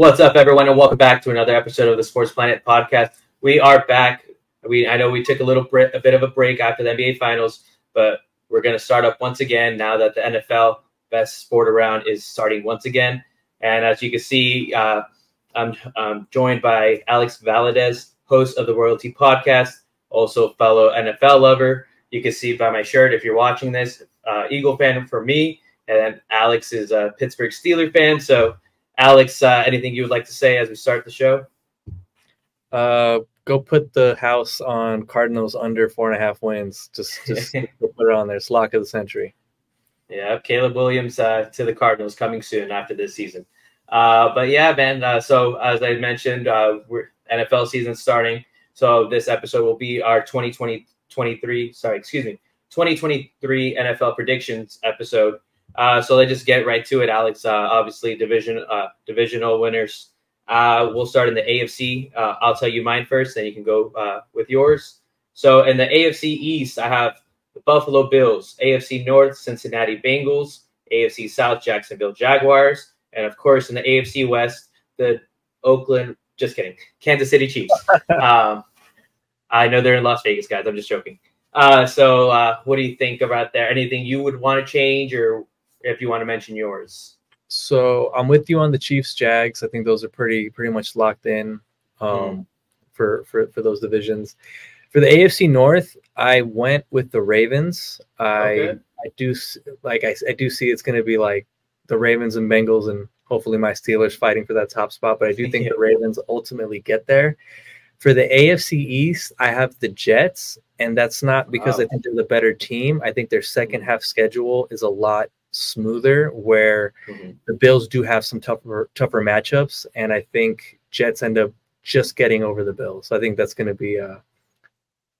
What's up, everyone, and welcome back to another episode of the Sports Planet podcast. We are back. We I know we took a little bit, a bit of a break after the NBA Finals, but we're going to start up once again now that the NFL best sport around is starting once again. And as you can see, uh, I'm, I'm joined by Alex Valadez, host of the RoyalTea Podcast, also fellow NFL lover. You can see by my shirt if you're watching this, uh, Eagle fan for me, and Alex is a Pittsburgh Steeler fan. So, Alex, uh, anything you would like to say as we start the show? Uh, go put the house on Cardinals under four and a half wins. Just, just put it on there. It's lock of the century. Yeah, Caleb Williams uh, to the Cardinals coming soon after this season. Uh, but yeah, man. Uh, so as I mentioned, uh, we're NFL season starting. So this episode will be our 2020 23. Sorry, excuse me, 2023 NFL predictions episode. Uh, so let's just get right to it, Alex. Uh, obviously, division uh, divisional winners. Uh, we'll start in the AFC. Uh, I'll tell you mine first, then you can go uh, with yours. So in the AFC East, I have the Buffalo Bills, AFC North, Cincinnati Bengals, AFC South, Jacksonville Jaguars, and of course in the AFC West, the Oakland. Just kidding, Kansas City Chiefs. um, I know they're in Las Vegas, guys. I'm just joking. Uh, so, uh, what do you think about there? Anything you would want to change, or if you want to mention yours? So I'm with you on the Chiefs, Jags. I think those are pretty pretty much locked in um, mm. for for for those divisions. For the AFC North, I went with the Ravens. I okay. I do like I, I do see it's going to be like the Ravens and Bengals and hopefully my Steelers fighting for that top spot. But I do think the Ravens ultimately get there. For the AFC East, I have the Jets, and that's not because wow. I think they're the better team. I think their second half schedule is a lot smoother, where mm-hmm. the Bills do have some tougher tougher matchups, and I think Jets end up just getting over the Bills. So I think that's going to be uh,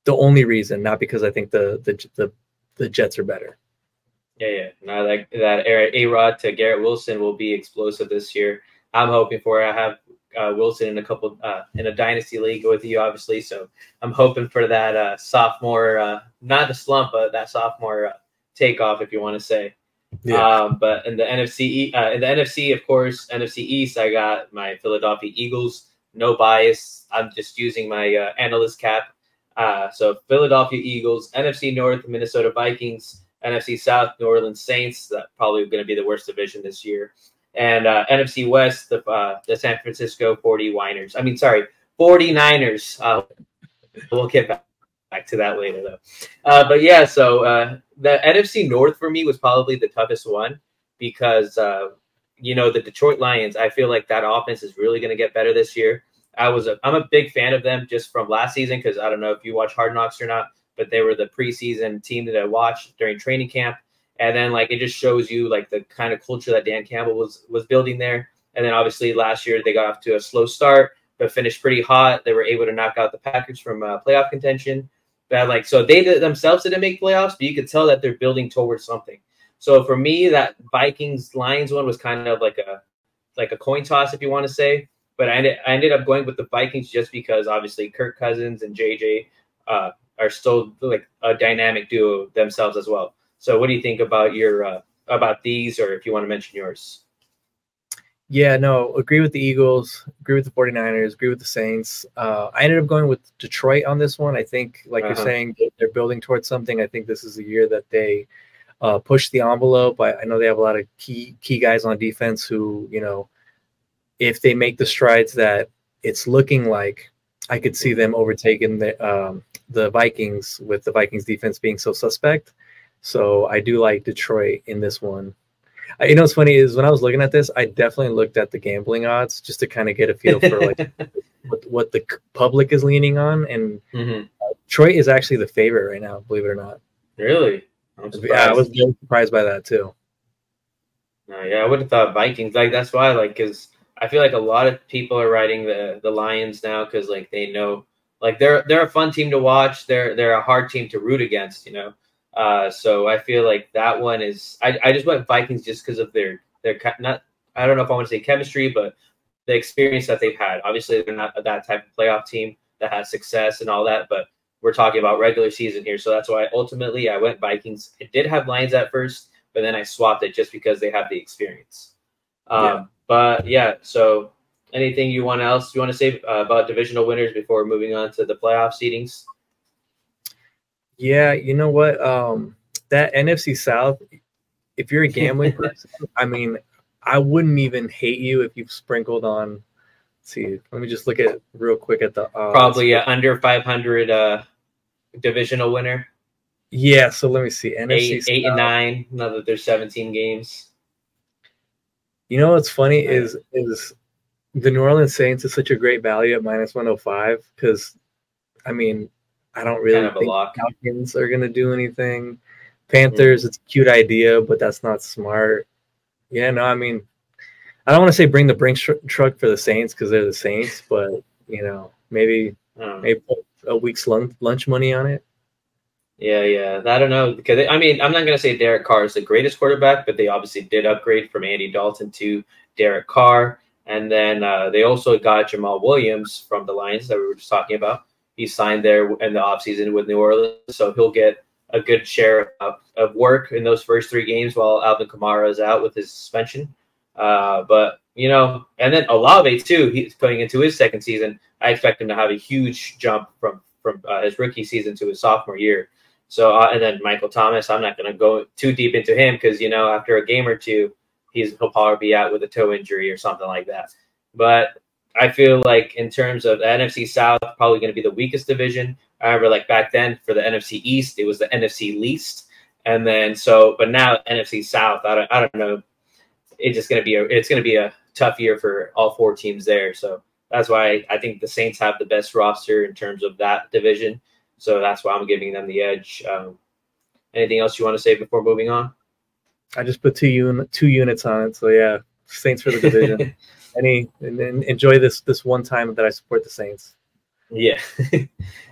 the only reason, not because I think the the the, the Jets are better. Yeah, yeah. No, like that A Rod to Garrett Wilson will be explosive this year. I'm hoping for. It. I have uh, Wilson in a couple uh, in a dynasty league with you, obviously. So I'm hoping for that uh, sophomore, uh, not the slump, but that sophomore uh, takeoff, if you want to say. Yeah. Um, but in the NFC, uh, in the NFC, of course, NFC East, I got my Philadelphia Eagles. No bias. I'm just using my analyst cap. so Philadelphia Eagles, NFC North, Minnesota Vikings, NFC South, New Orleans Saints. That probably going to be the worst division this year and uh, NFC West, the uh, the San Francisco 40 Winers. I mean, sorry, 49ers. Uh, we'll get back, back to that later, though. Uh, but yeah, so uh, the NFC North for me was probably the toughest one because, uh, you know, the Detroit Lions, I feel like that offense is really going to get better this year. I was a, I'm a big fan of them just from last season because I don't know if you watch Hard Knocks or not, but they were the preseason team that I watched during training camp and then like it just shows you like the kind of culture that Dan Campbell was was building there. And then obviously last year they got off to a slow start, but finished pretty hot. They were able to knock out the Packers from uh, playoff contention. But like so, they themselves didn't make playoffs, but you could tell that they're building towards something. So for me, that Vikings Lions one was kind of like a like a coin toss, if you want to say. But I ended, I ended up going with the Vikings just because obviously Kirk Cousins and JJ uh, are still like a dynamic duo themselves as well. So, what do you think about your uh, about these, or if you want to mention yours? Yeah, no, agree with the Eagles, agree with the 49ers, agree with the Saints. Uh, I ended up going with Detroit on this one. I think, like uh-huh. you're saying, they're building towards something. I think this is a year that they uh, push the envelope. I, I, know they have a lot of key key guys on defense who, you know, if they make the strides that it's looking like, I could see them overtaking the um, the Vikings with the Vikings defense being so suspect. So I do like Detroit in this one. You know what's funny is when I was looking at this, I definitely looked at the gambling odds just to kind of get a feel for like what, what, the public is leaning on. And mm-hmm. uh, Detroit is actually the favorite right now, believe it or not. Really? yeah, I was very surprised by that too. Uh, yeah, I would have thought Vikings. Like that's why, like, because I feel like a lot of people are riding the the Lions now because like they know, like they're they're a fun team to watch. They're they're a hard team to root against. You know, uh, so I feel like that one is. I, I just went Vikings just because of their their not. I don't know if I want to say chemistry, but the experience that they've had. Obviously, they're not that type of playoff team that has success and all that, but we're talking about regular season here. So that's why ultimately I went Vikings. It did have Lions at first, but then I swapped it just because they have the experience. Um, yeah. But yeah, so anything you want else you want to say uh, about divisional winners before moving on to the playoff seedings? Yeah, you know what? Um, that NFC South. If you're a gambling person, I mean, I wouldn't even hate you if you've sprinkled on. see, let me just look at real quick at the odds. probably a under 500 uh, divisional winner. Yeah, so let me see. NFC eight, eight and nine. Now that there's 17 games. You know what's funny is is the New Orleans Saints is such a great value at minus 105 because, I mean, I don't really kind of think Falcons are going to do anything. Panthers, mm-hmm. it's a cute idea, but that's not smart. Yeah, no, I mean, I don't want to say bring the Brinks tr- truck for the Saints because they're the Saints, but you know, maybe um, maybe put a week's lunch lunch money on it. Yeah, yeah, I don't know because I mean, I'm not going to say Derek Carr is the greatest quarterback, but they obviously did upgrade from Andy Dalton to Derek Carr. And then uh, they also got Jamaal Williams from the Lions that we were just talking about. He signed there in the offseason with New Orleans, so he'll get a good share of, of work in those first three games while Alvin Kamara is out with his suspension. Uh, but you know, and then Olave too. He's going into his second season. I expect him to have a huge jump from from uh, his rookie season to his sophomore year. So, uh, and then Michael Thomas. I'm not going to go too deep into him because you know after a game or two, he's he'll probably be out with a toe injury or something like that. But I feel like in terms of the NFC South, probably going to be the weakest division. I remember like back then for the NFC East, it was the NFC least, and then so but now NFC South, I don't I don't know. It's just going to be a it's going to be a tough year for all four teams there. So that's why I think the Saints have the best roster in terms of that division. So that's why I'm giving them the edge. Um, anything else you want to say before moving on? I just put two un- two units on it. So yeah, Saints for the division. Any and, and enjoy this this one time that I support the Saints. Yeah.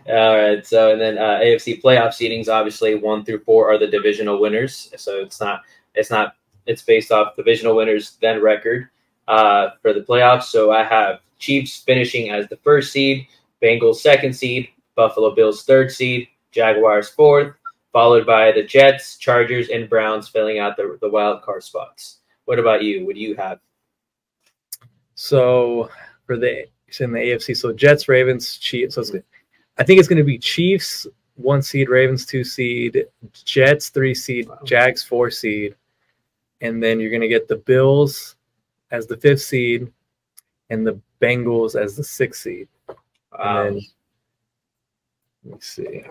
All right. So and then uh, AFC playoff seedings, obviously one through four are the divisional winners. So it's not it's not it's based off divisional winners then record uh, for the playoffs. So I have Chiefs finishing as the first seed, Bengals second seed, Buffalo Bills third seed, Jaguars fourth, followed by the Jets, Chargers, and Browns filling out the, the wild card spots. What about you? Would you have? So for the in the AFC, so Jets, Ravens, Chiefs. So I think it's going to be Chiefs one seed, Ravens two seed, Jets three seed, wow. Jags four seed, and then you're going to get the Bills as the fifth seed, and the Bengals as the sixth seed. Wow. And then, let me see.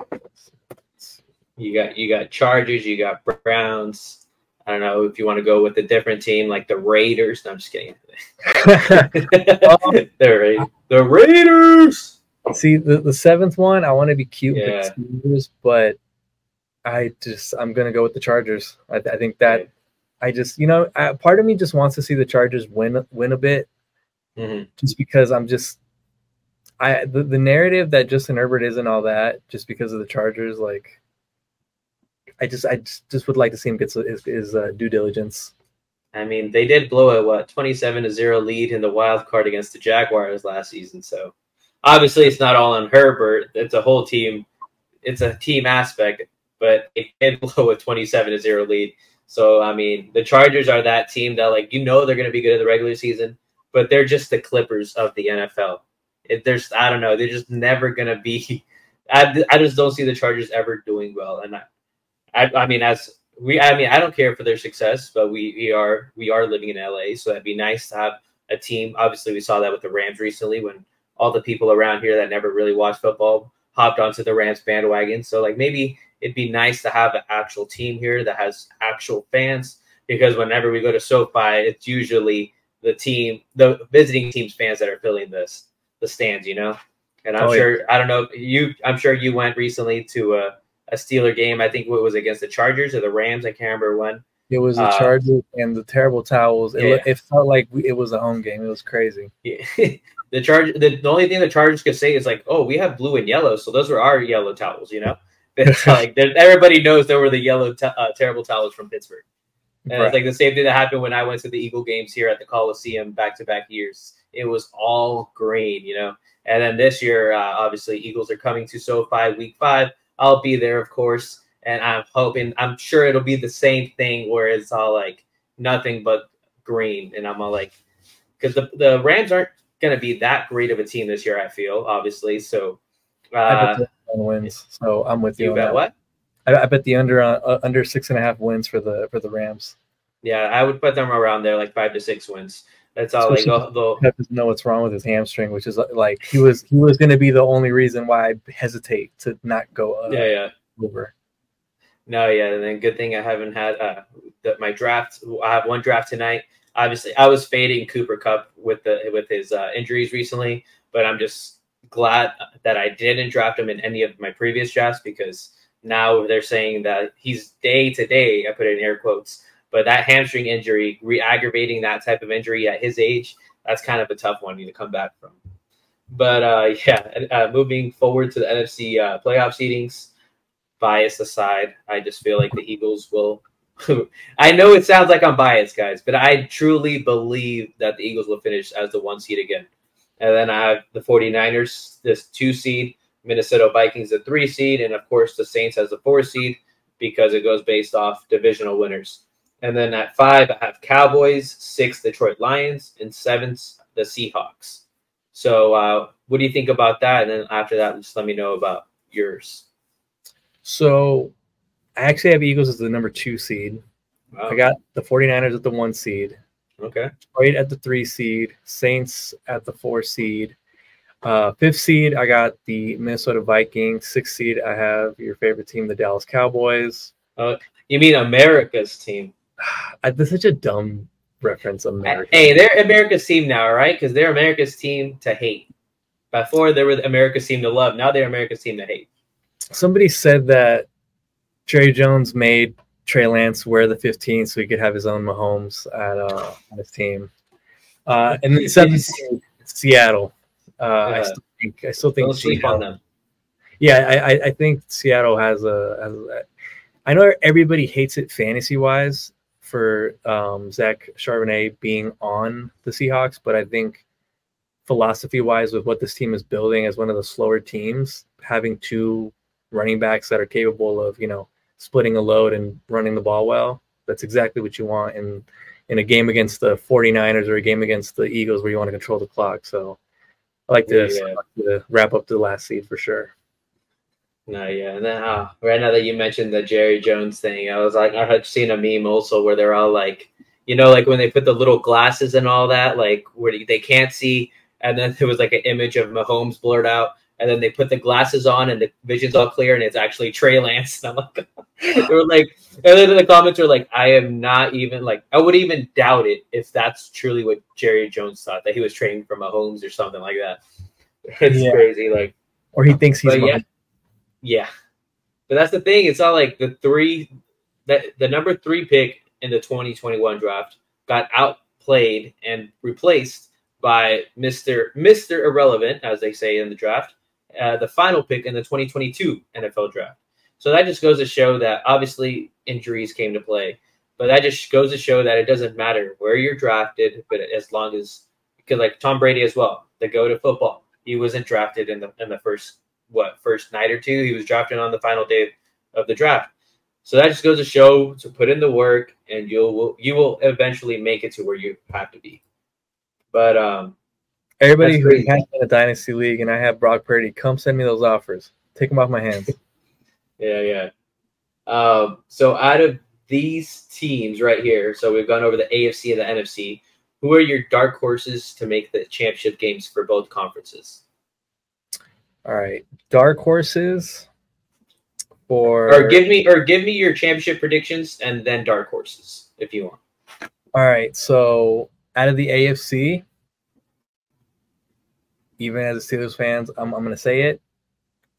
You got you got Chargers, you got Browns. I don't know if you want to go with a different team like the Raiders. No, I'm just kidding. the, Ra- the Raiders. See the, the seventh one, I want to be cute yeah. with the Steelers, but I just I'm gonna go with the Chargers. I, I think that I just you know I, part of me just wants to see the Chargers win win a bit, mm-hmm. just because I'm just I the, the narrative that Justin Herbert isn't all that just because of the Chargers like I just I just, just would like to see him get his, his uh, due diligence. I mean, they did blow a what twenty-seven to zero lead in the wild card against the Jaguars last season. So obviously, it's not all on Herbert. It's a whole team. It's a team aspect, but it did blow a twenty-seven to zero lead. So I mean, the Chargers are that team that like you know they're going to be good in the regular season, but they're just the Clippers of the NFL. It, there's I don't know, they're just never going to be. I, I just don't see the Chargers ever doing well, and I, I, I mean, as we, I mean, I don't care for their success, but we, we are we are living in LA, so it'd be nice to have a team. Obviously, we saw that with the Rams recently when all the people around here that never really watched football hopped onto the Rams bandwagon. So like maybe it'd be nice to have an actual team here that has actual fans because whenever we go to SoFi, it's usually the team, the visiting team's fans that are filling this the stands, you know. And I'm oh, sure yeah. I don't know you. I'm sure you went recently to a a Steeler game. I think it was against the Chargers or the Rams. I can't remember when. It was the uh, Chargers and the terrible towels. It, yeah. it felt like we, it was a home game. It was crazy. Yeah. the charge. The, the, only thing the Chargers could say is like, "Oh, we have blue and yellow, so those were our yellow towels." You know, it's like everybody knows there were the yellow, t- uh, terrible towels from Pittsburgh. And right. it's like the same thing that happened when I went to the Eagle games here at the Coliseum back to back years. It was all green, you know. And then this year, uh, obviously, Eagles are coming to SoFi week five. I'll be there, of course, and I'm hoping. I'm sure it'll be the same thing where it's all like nothing but green, and I'm all like, because the the Rams aren't going to be that great of a team this year. I feel obviously. So I uh, bet the wins. So I'm with you. you bet what? I, I bet the under uh, uh, under six and a half wins for the for the Rams. Yeah, I would put them around there, like five to six wins. That's all. Especially- they'll, they'll Pep doesn't know what's wrong with his hamstring, which is like he was he was going to be the only reason why I hesitate to not go uh, yeah, yeah. over. No, yeah, and then good thing I haven't had uh that my draft. I have one draft tonight. Obviously, I was fading Cooper Kupp with the with his uh, injuries recently, but I'm just glad that I didn't draft him in any of my previous drafts because now they're saying that he's day to day. I put it in air quotes, but that hamstring injury, re-aggravating that type of injury at his age, that's kind of a tough one to come back from. But uh, yeah, uh, moving forward to the NFC uh, playoff seedings bias aside, I just feel like the Eagles will. I know it sounds like I'm biased, guys, but I truly believe that the Eagles will finish as the one seed again. And then I have the 49ers, this two seed, Minnesota Vikings, the three seed, and of course the Saints as the four seed because it goes based off divisional winners. And then at five, I have Cowboys, six, Detroit Lions, and seventh, the Seahawks. So, uh, what do you think about that? And then after that, just let me know about yours. So I actually have Eagles as the number two seed. Wow. I got the 49ers at the one seed, okay. Detroit at the three seed, Saints at the four seed. Uh, fifth seed, I got the Minnesota Vikings. Sixth seed, I have your favorite team, the Dallas Cowboys. You mean America's team? I, that's such a dumb reference, America. Hey, they're America's team now, right? Because they're America's team to hate. Before they were America's team to love. Now they're America's team to hate. Somebody said that Jerry Jones made Trey Lance wear the 15 so he could have his own Mahomes at uh, on his team. Uh, and then seventh Seattle. Uh, I still think I still think Seattle- on them. Yeah, I, I, I think Seattle has a, has a. I know everybody hates it fantasy wise for um, Zach Charbonnet being on the Seahawks, but I think philosophy wise, with what this team is building as one of the slower teams, having two running backs that are capable of you know splitting a load and running the ball well, that's exactly what you want in in a game against the 49ers or a game against the Eagles where you want to control the clock. So I like to, Yeah. to wrap up the last seed for sure. No, yeah. And then uh, right now that you mentioned the Jerry Jones thing, I was like, I had seen a meme also where they're all like, you know, like when they put the little glasses and all that, like where they can't see, and then there was like an image of Mahomes blurred out, and then they put the glasses on and the vision's all clear, and it's actually Trey Lance. And I'm like, they were like, and then the comments were like, I am not even like, I would even doubt it if that's truly what Jerry Jones thought that he was training for Mahomes or something like that. It's Yeah. crazy, like. Or he thinks he's But yeah, Mahomes. Yeah. But that's the thing. It's not like the three that the number three pick in the 2021 draft got outplayed and replaced by Mr. Mr. Irrelevant, as they say in the draft, uh, the final pick in the 2022 NFL draft. So that just goes to show that obviously injuries came to play, but that just goes to show that it doesn't matter where you're drafted, but as long as because like Tom Brady as well, the go to football, he wasn't drafted in the in the first what first night or two. He was drafted on the final day of the draft. So that just goes to show to put in the work, and you'll will, you will eventually make it to where you have to be. But um, Everybody who crazy. has in a dynasty league and I have Brock Purdy, come send me those offers. Take them off my hands. yeah, yeah. Um, so out of these teams right here, so we've gone over the AFC and the NFC. Who are your dark horses to make the championship games for both conferences? All right, dark horses for. Or give me or give me your championship predictions and then dark horses if you want. All right, so out of the AFC, even as a Steelers fans, I'm, I'm going to say it.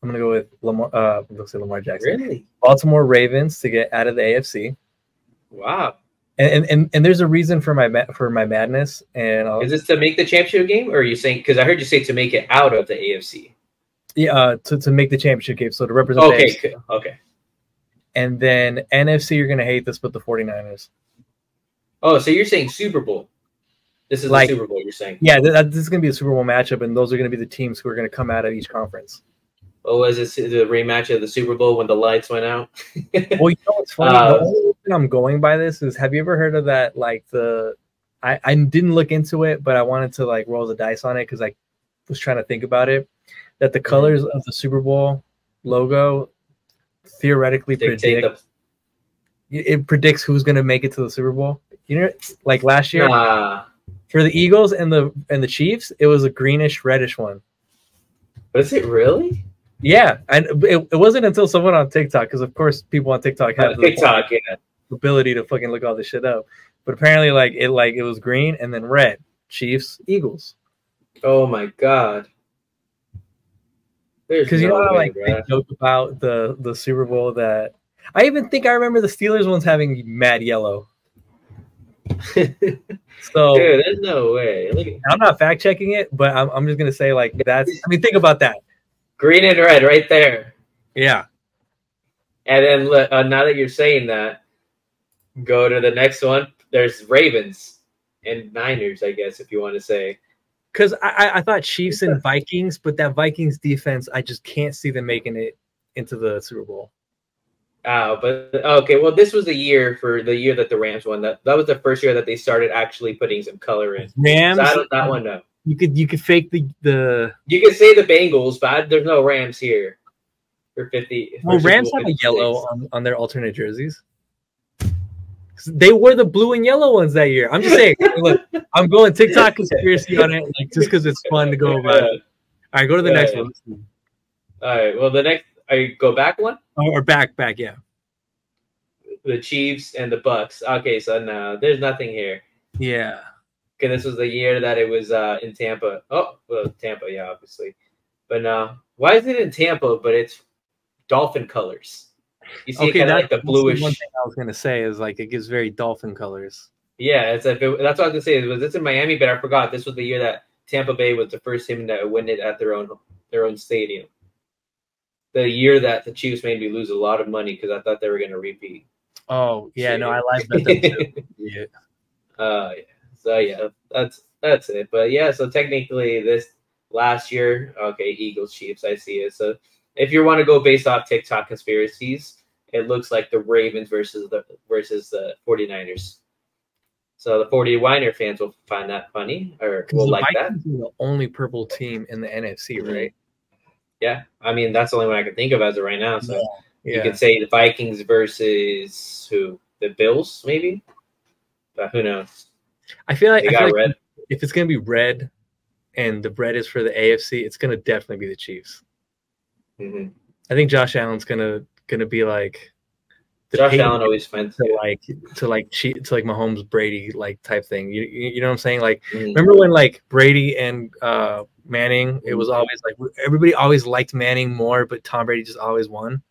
I'm going to go with Lamar. Uh, I'm going to say Lamar Jackson. Really? Baltimore Ravens to get out of the AFC, Wow. and and, and, and there's a reason for my ma- for my madness. And I'll, Is this to make the championship game, or are you saying? Because I heard you say to make it out of the AFC. Yeah, uh, to to make the championship game, so to represent. the Okay, okay. And then NFC, you're going to hate this, but the 49ers. Oh, so you're saying Super Bowl? This is Like- the Super Bowl. You're saying? Yeah, th- this is going to be a Super Bowl matchup, and those are going to be the teams who are going to come out of each conference. Oh, was it the rematch of the Super Bowl when the lights went out? Well, you know what's funny? Uh, the only reason I'm going by this is have you ever heard of that, like the I, I didn't look into it, but I wanted to like roll the dice on it because I was trying to think about it. That the colors of the Super Bowl logo theoretically Dictate predict it predicts who's going to make it to the Super Bowl. You know, like last year nah. for the Eagles and the and the Chiefs, it was a greenish reddish one. Was it really? Yeah, and it, it wasn't until someone on TikTok, because of course people on TikTok have the TikTok, yeah. ability to fucking look all this shit up. But apparently, like it, like it was green and then red. Chiefs, Eagles. Oh my god. Because you no know, how, like they joke about the the Super Bowl that I even think I remember the Steelers ones having mad yellow. So Dude, there's no way. At I'm not fact checking it, but I'm, I'm just gonna say like that's. I mean, think about that. green and red right there. Yeah. And then look, uh, now that you're saying that, go to the next one. There's Ravens and Niners, I guess, if you want to say. Because I, I I thought Chiefs and Vikings, but that Vikings defense, I just can't see them making it into the Super Bowl. Oh, but okay. Well, this was the year for the year that the Rams won. That that was the first year that they started actually putting some color in. Rams, So I don't that one no. you could you could fake the the. You can say the Bengals, but I- there's no Rams here for fifty. for Well, Rams have a yellow on, on their alternate jerseys. They were the blue and yellow ones that year. I'm just saying. look, I'm going TikTok conspiracy on it, like just because it's fun to go about. It. All right, go to the Yeah, next yeah. one. All right. Well, the next I go back one. Oh, or back, back, yeah, The Chiefs and the Bucks. Okay, so no, there's nothing here. yeah. Okay, this was the year that it was uh, in Tampa. Oh, well, Tampa, yeah, obviously. But no, why is it in Tampa? But it's dolphin colors. You see, Okay, kind of that- like the bluish. one thing I was gonna say is like it gives very dolphin colors. Yeah, it's like it, that's what I was gonna say. It Was this in Miami? But I forgot. This was the year that Tampa Bay was the first team that win it at their own their own stadium. The year that the Chiefs made me lose a lot of money because I thought they were gonna repeat. Oh yeah, no, I like that. yeah. Uh, yeah. So yeah, that's that's it. But yeah, so technically this last year, okay, Eagles Chiefs, I see it. So if you want to go based off TikTok conspiracies, it looks like the Ravens versus the versus the 49ers. So the 49er fans will find that funny or will like that. Vikings are the only purple team in the NFC, Mhm. right? Yeah. I mean that's the only one I can think of as of right now. So you Yeah. could say the Vikings versus who? The Bills, maybe? But who knows? I feel like, I feel like if it's gonna be red, and the red is for the AFC, it's gonna definitely be the Chiefs. hmm I think Josh Allen's gonna gonna be like the Josh Allen always finds to like to like cheat to like Mahomes Brady like type thing. You, you know what I'm saying? Like Mhm. remember when like Brady and uh Manning, it was always like everybody always liked Manning more, but Tom Brady just always won.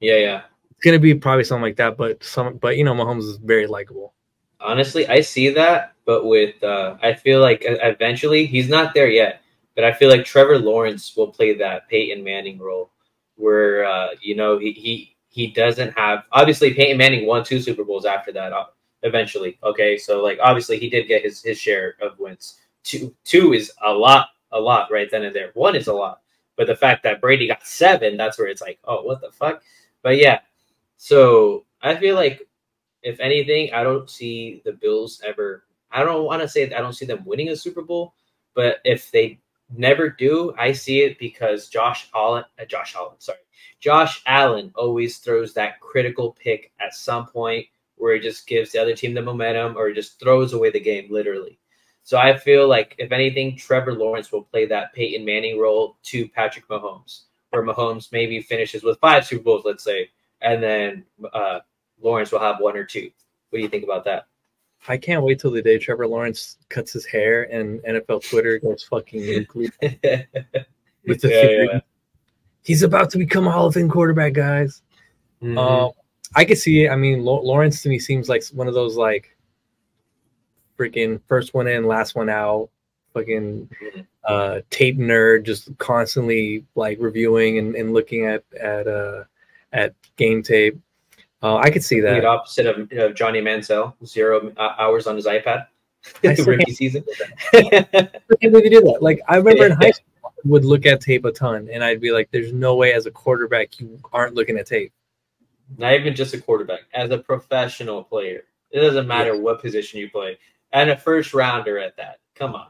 Yeah, yeah. It's gonna be probably something like that, but some but you know Mahomes is very likable. Honestly, I see that, but with uh, I feel like e- eventually he's not there yet, but I feel like Trevor Lawrence will play that Peyton Manning role, where uh, you know he he he doesn't have obviously Peyton Manning won two Super Bowls after that. Uh, eventually, okay, so like obviously he did get his his share of wins. Two two is a lot, a lot right then and there. One is a lot, but the fact that Brady got seven, that's where it's like, oh, what the fuck? But yeah, so I feel like if anything, I don't see the Bills ever. I don't want to say I don't see them winning a Super Bowl, but if they never do, I see it because Josh Allen, uh, Josh Allen, sorry, Josh Allen always throws that critical pick at some point where it just gives the other team the momentum or just throws away the game literally. So I feel like if anything, Trevor Lawrence will play that Peyton Manning role to Patrick Mahomes, where Mahomes maybe finishes with five Super Bowls, let's say, and then uh, Lawrence will have one or two. What do you think about that? I can't wait till the day Trevor Lawrence cuts his hair and NFL Twitter goes fucking nuclear with the Yeah, yeah. He's about to become a Hall of Fame quarterback, guys. Mhm. Um, I could see it. I mean, Lawrence to me seems like one of those like freaking first one in, last one out, fucking Mhm. uh, tape nerd, just constantly like reviewing and, and looking at at uh, at game tape. Uh, I could see that. opposite of, of Johnny Manziel, zero uh, hours on his iPad. I Rookie season. I can't believe you did that. Like I remember in high school, I would look at tape a ton, and I'd be like, "There's no way as a quarterback you aren't looking at tape." Not even just a quarterback, as a professional player. It doesn't matter what position you play. and a first rounder at that. Come on.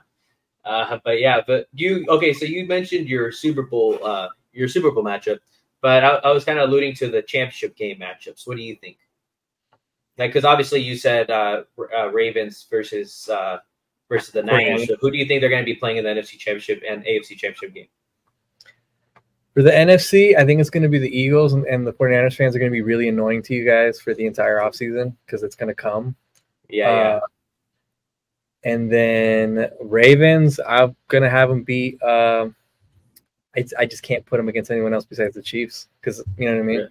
Uh, but yeah, but you okay? So you mentioned your Super Bowl, uh, your Super Bowl matchup, but I, I was kind of alluding to the championship game matchups. What do you think? Like, because obviously you said uh, uh, Ravens versus uh, versus the Niners. So who do you think they're going to be playing in the NFC Championship and AFC Championship game? For the NFC, I think it's going to be the Eagles, and, and the 49ers fans are going to be really annoying to you guys for the entire offseason because it's going to come. Yeah, uh, yeah. And then Ravens, I'm going to have them beat. Uh, I, I just can't put them against anyone else besides the Chiefs because, you know what I mean?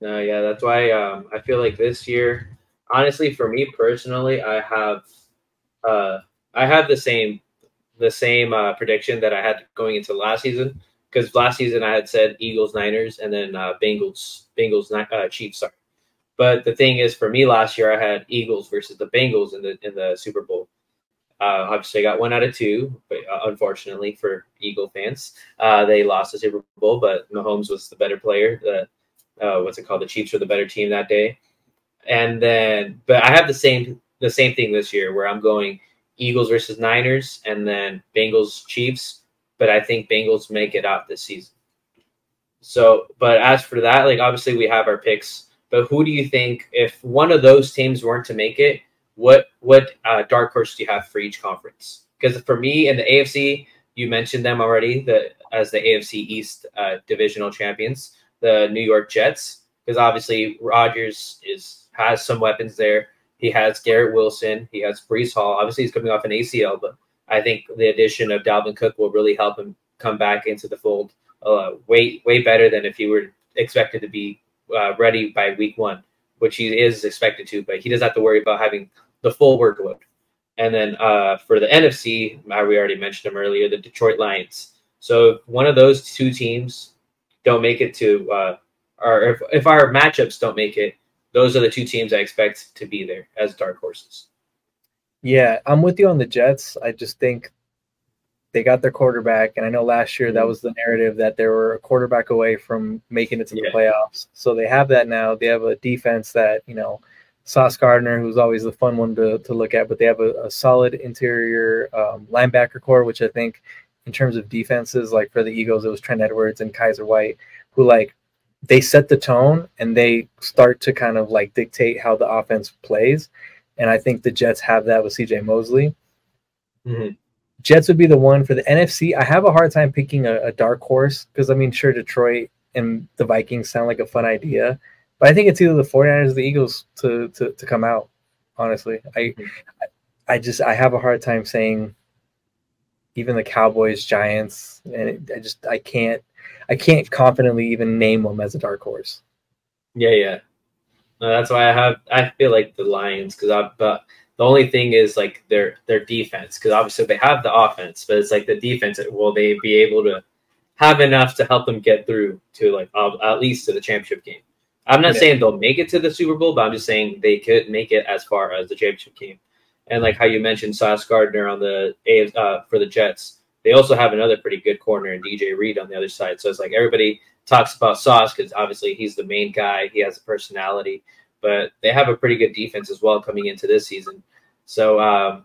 No, yeah, that's why um, I feel like this year, honestly, for me personally, I have uh, I have the same the same uh, prediction that I had going into last season because last season I had said Eagles, Niners, and then uh, Bengals, Bengals, uh, Chiefs. Sorry, but the thing is, for me last year I had Eagles versus the Bengals in the in the Super Bowl. Uh, obviously, got one out of two, but uh, unfortunately for Eagle fans, uh, they lost the Super Bowl. But Mahomes was the better player. The uh, what's it called? The Chiefs were the better team that day. And then, but I have the same the same thing this year where I'm going Eagles versus Niners and then Bengals Chiefs. But I think Bengals make it out this season. So, but as for that, like obviously we have our picks, but who do you think if one of those teams weren't to make it? What what uh, dark horse do you have for each conference? Because for me in the AFC, you mentioned them already, the as the AFC East uh, divisional champions, the New York Jets, because obviously Rodgers is has some weapons there. He has Garrett Wilson. He has Breece Hall. Obviously, he's coming off an ACL, but I think the addition of Dalvin Cook will really help him come back into the fold uh, way way better than if he were expected to be uh, ready by week one, which he is expected to. But he doesn't have to worry about having the full workload. And then uh, for the NFC, we already mentioned them earlier, the Detroit Lions. So if one of those two teams don't make it to, uh, or if, if our matchups don't make it, those are the two teams I expect to be there as dark horses. Yeah, I'm with you on the Jets. I just think they got their quarterback, and I know last year that mm-hmm. was the narrative that they were a quarterback away from making it to the yeah. playoffs. So they have that now. They have a defense that you know, Sauce Gardner, who's always the fun one to, to look at, but they have a, a solid interior um, linebacker corps, which I think, in terms of defenses, like for the Eagles, it was Trent Edwards and Kyzir White, who like they set the tone and they start to kind of like dictate how the offense plays. And I think the Jets have that with CJ Mosley. Mm-hmm. Jets would be the one for the NFC. I have a hard time picking a, a dark horse because I mean, sure, Detroit and the Vikings sound like a fun idea, but I think it's either the 49ers or the Eagles to, to, to come out. Honestly, I, mm-hmm. I just I have a hard time saying even the Cowboys, Giants, and it, I just I can't I can't confidently even name them as a dark horse. Yeah, yeah. No, that's why I have. I feel like the Lions because I. But the only thing is like their their defense because obviously they have the offense, but it's like the defense. Will they be able to have enough to help them get through to like uh, at least to the championship game? I'm not yeah. saying they'll make it to the Super Bowl, but I'm just saying they could make it as far as the championship game. And like how you mentioned Sauce Gardner on the uh, for the Jets, they also have another pretty good corner in DJ Reed on the other side. So it's like everybody talks about Sauce because obviously he's the main guy. He has a personality, but they have a pretty good defense as well coming into this season. So um,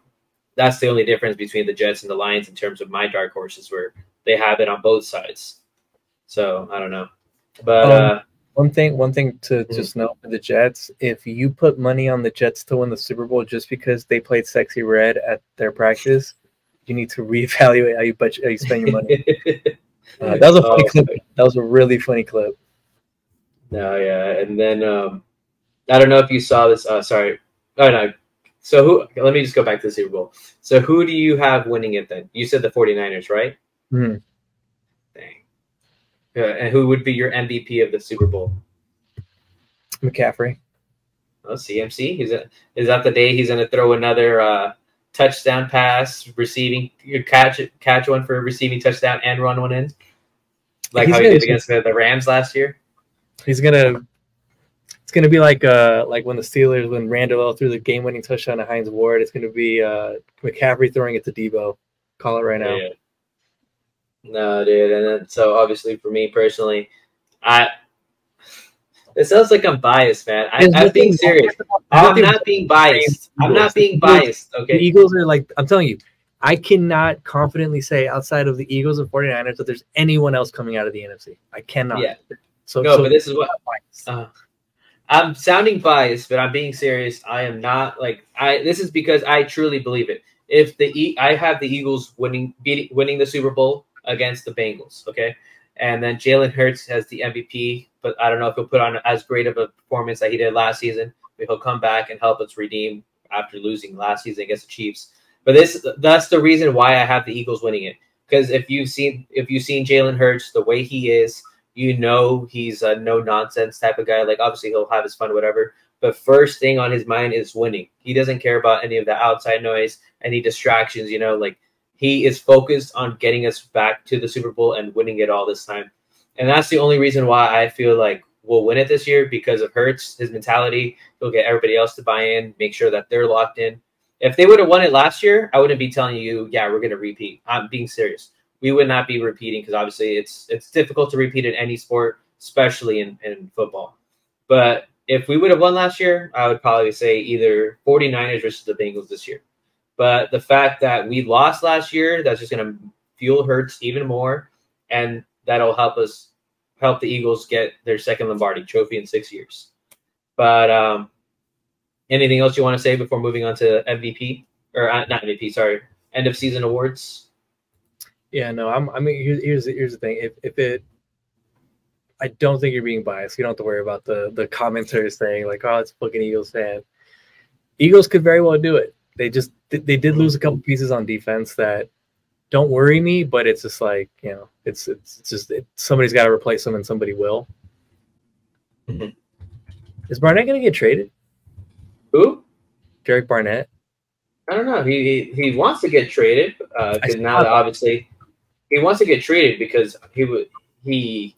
that's the only difference between the Jets and the Lions in terms of my dark horses, where they have it on both sides. So I don't know, but um, uh, one thing, one thing to mm-hmm. just know for the Jets: if you put money on the Jets to win the Super Bowl just because they played sexy red at their practice, you need to reevaluate how you budget, how you spend your money. uh, that was a funny oh, clip. That was a really funny clip. No, yeah, and then um, I don't know if you saw this. Uh, sorry, oh no. So who? Let me just go back to the Super Bowl. So who do you have winning it then? You said the 49ers, right? Hmm. Uh, and who would be your MVP of the Super Bowl? McCaffrey. Oh, CMC. He's a, is that the day he's going to throw another uh, touchdown pass, receiving catch catch one for a receiving touchdown and run one in, like he's how he did against the, the Rams last year. He's gonna. It's gonna be like uh like when the Steelers when Randall threw the game winning touchdown to Hines Ward. It's gonna be uh McCaffrey throwing it to Deebo. Call it right now. Yeah. No, dude, and then so obviously for me personally, I It sounds like I'm biased, man. I, I'm being serious. I'm not being biased. I'm not being The biased. The Okay. Eagles are like I'm telling you, I cannot confidently say outside of the Eagles and 49ers that there's anyone else coming out of the NFC. I cannot. Yeah. So No, so but this is what. Uh, I'm sounding biased, but I'm being serious. I am not like I. This is because I truly believe it. If the e, I have the Eagles winning, beating, winning the Super Bowl against the Bengals, okay, and then Jalen Hurts has the MVP, but I don't know if he'll put on as great of a performance that he did last season. But he'll come back and help us redeem after losing last season against the Chiefs. But this that's the reason why I have the Eagles winning it. Because if you've seen if you've seen Jalen Hurts the way he is, you know he's a no nonsense type of guy. Like obviously he'll have his fun, whatever. But first thing on his mind is winning. He doesn't care about any of the outside noise, any distractions. You know, like he is focused on getting us back to the Super Bowl and winning it all this time. And that's the only reason why I feel like we'll win it this year because of Hurts, his mentality. He'll get everybody else to buy in, make sure that they're locked in. If they would have won it last year, I wouldn't be telling you, yeah, we're going to repeat. I'm being serious. We would not be repeating because obviously it's it's difficult to repeat in any sport, especially in, in football. But if we would have won last year, I would probably say either 49ers versus the Bengals this year. But the fact that we lost last year, that's just going to fuel Hurts even more, and that'll help us help the Eagles get their second Lombardi trophy in six years. But um, anything else you want to say before moving on to MVP or uh, not MVP? Sorry, end of season awards. Yeah, no, I'm. I mean, here's here's, here's the thing. If if it, I don't think you're being biased. You don't have to worry about the the commenters saying like, "Oh, it's fucking Eagles fan." Eagles could very well do it. They just they did lose a couple pieces on defense that don't worry me, but it's just like you know, it's it's, it's just it, somebody's got to replace them, and somebody will. Mhm. Is Barnett gonna get traded? Who? Derek Barnett. I don't know. He he, he wants to get traded because I now that. obviously he wants to get traded because he would he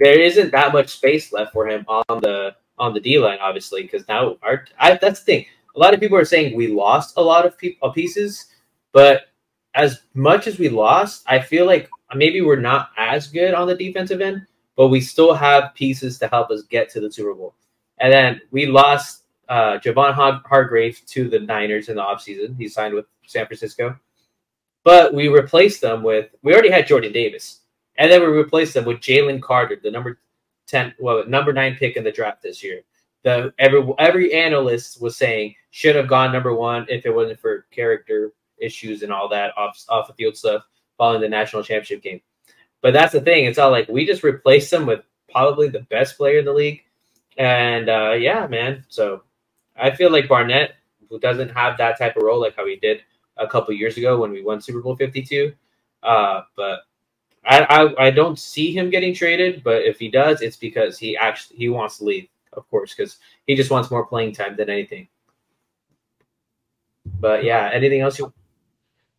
there isn't that much space left for him on the on the D line obviously because now our I, that's the thing. A lot of people are saying we lost a lot of people pieces, but as much as we lost, I feel like maybe we're not as good on the defensive end, but we still have pieces to help us get to the Super Bowl. And then we lost uh, Javon Har- Hargrave to the Niners in the offseason. He signed with San Francisco. But we replaced them with, we already had Jordan Davis. And then we replaced them with Jalen Carter, the number 10, well, number nine pick in the draft this year. The every every analyst was saying should have gone number one if it wasn't for character issues and all that off off the field stuff following the national championship game. But that's the thing; it's all like we just replaced them with probably the best player in the league, and uh, yeah, man. So I feel like Barnett, who doesn't have that type of role like how he did a couple years ago when we won Super Bowl Fifty Two, uh, but I, I I don't see him getting traded. But if he does, it's because he actually he wants to leave, of course, because he just wants more playing time than anything. But yeah, anything else you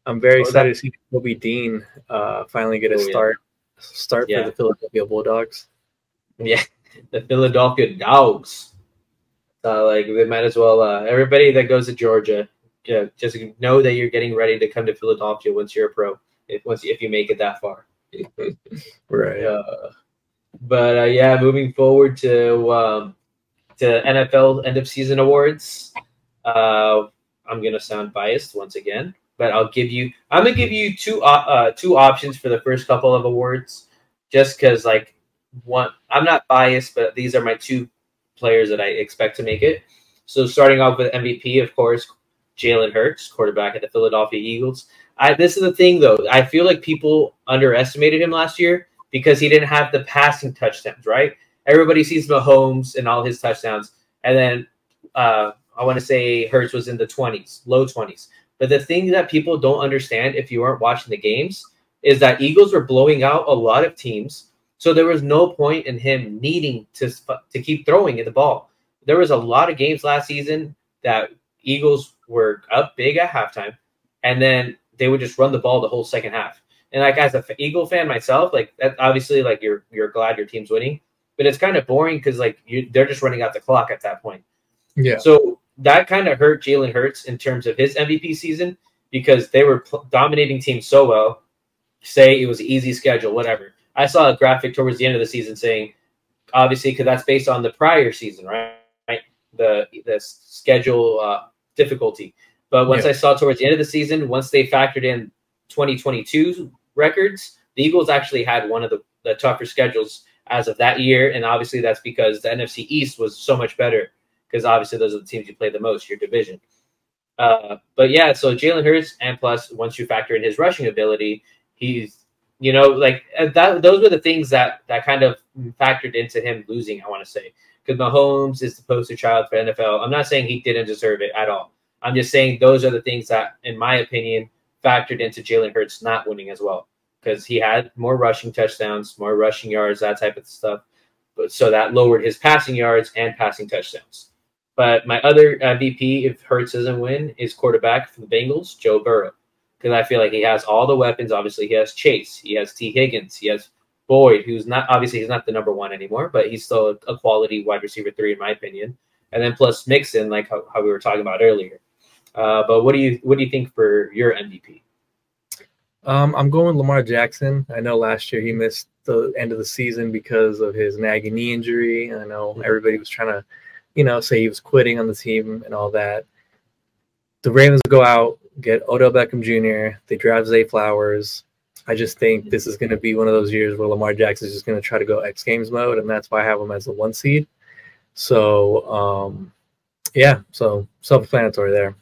I'm very was excited to see Kobe Dean uh, finally get a Oh, yeah. start start Yeah. for the Philadelphia Bulldogs. Yeah, the Philadelphia Dogs. Uh, like they might as well. Uh, everybody that goes to Georgia, yeah, just know that you're getting ready to come to Philadelphia once you're a pro. If once if you make it that far. Right. Uh, but uh, yeah, moving forward to um, to NFL end of season awards. Uh, I'm gonna sound biased once again, but I'll give you. I'm gonna give you two op- uh, two options for the first couple of awards, just because like one. I'm not biased, but these are my two players that I expect to make it. So starting off with MVP, of course, Jalen Hurts, quarterback at the Philadelphia Eagles. I, this is the thing though. I feel like people underestimated him last year because he didn't have the passing touchdowns, right? Everybody sees Mahomes and all his touchdowns, and then uh, I want to say Hurts was in the twenties, low twenties. But the thing that people don't understand if you weren't watching the games is that Eagles were blowing out a lot of teams, so there was no point in him needing to to keep throwing at the ball. There was a lot of games last season that Eagles were up big at halftime, and then they would just run the ball the whole second half. And like as an Eagle fan myself, like that obviously like you're you're glad your team's winning, but it's kind of boring because like you they're just running out the clock at that point. Yeah. So that kind of hurt Jalen Hurts in terms of his MVP season because they were pl- dominating teams so well. Say it was an easy schedule, whatever. I saw a graphic towards the end of the season saying obviously because that's based on the prior season, right? Right. The the schedule uh, difficulty. But once Yeah. I saw towards the end of the season, once they factored in 2022 records, the Eagles actually had one of the, the tougher schedules as of that year, and obviously that's because the NFC East was so much better because obviously those are the teams you play the most, your division. Uh, but yeah, so Jalen Hurts, and plus once you factor in his rushing ability, he's you know like uh, that. Those were the things that that kind of factored into him losing. I want to say because Mahomes is the poster child for NFL. I'm not saying he didn't deserve it at all. I'm just saying those are the things that, in my opinion, factored into Jalen Hurts not winning as well because he had more rushing touchdowns, more rushing yards, that type of stuff. But so that lowered his passing yards and passing touchdowns. But my other MVP, if Hurts doesn't win, is quarterback for the Bengals, Joe Burrow, because I feel like he has all the weapons. Obviously, he has Chase, he has Tee Higgins, he has Boyd, who's not obviously he's not the number one anymore, but he's still a quality wide receiver three in my opinion. And then plus Mixon, like how, how we were talking about earlier. Uh, but what do you what do you think for your MVP? Um, I'm going Lamar Jackson. I know last year he missed the end of the season because of his nagging knee injury. I know Mhm. everybody was trying to, you know, say he was quitting on the team and all that. The Ravens go out, get Odell Beckham Jr. They draft Zay Flowers. I just think this is going to be one of those years where Lamar Jackson is just going to try to go X Games mode, and that's why I have him as the one seed. So, um, yeah, so self-explanatory there.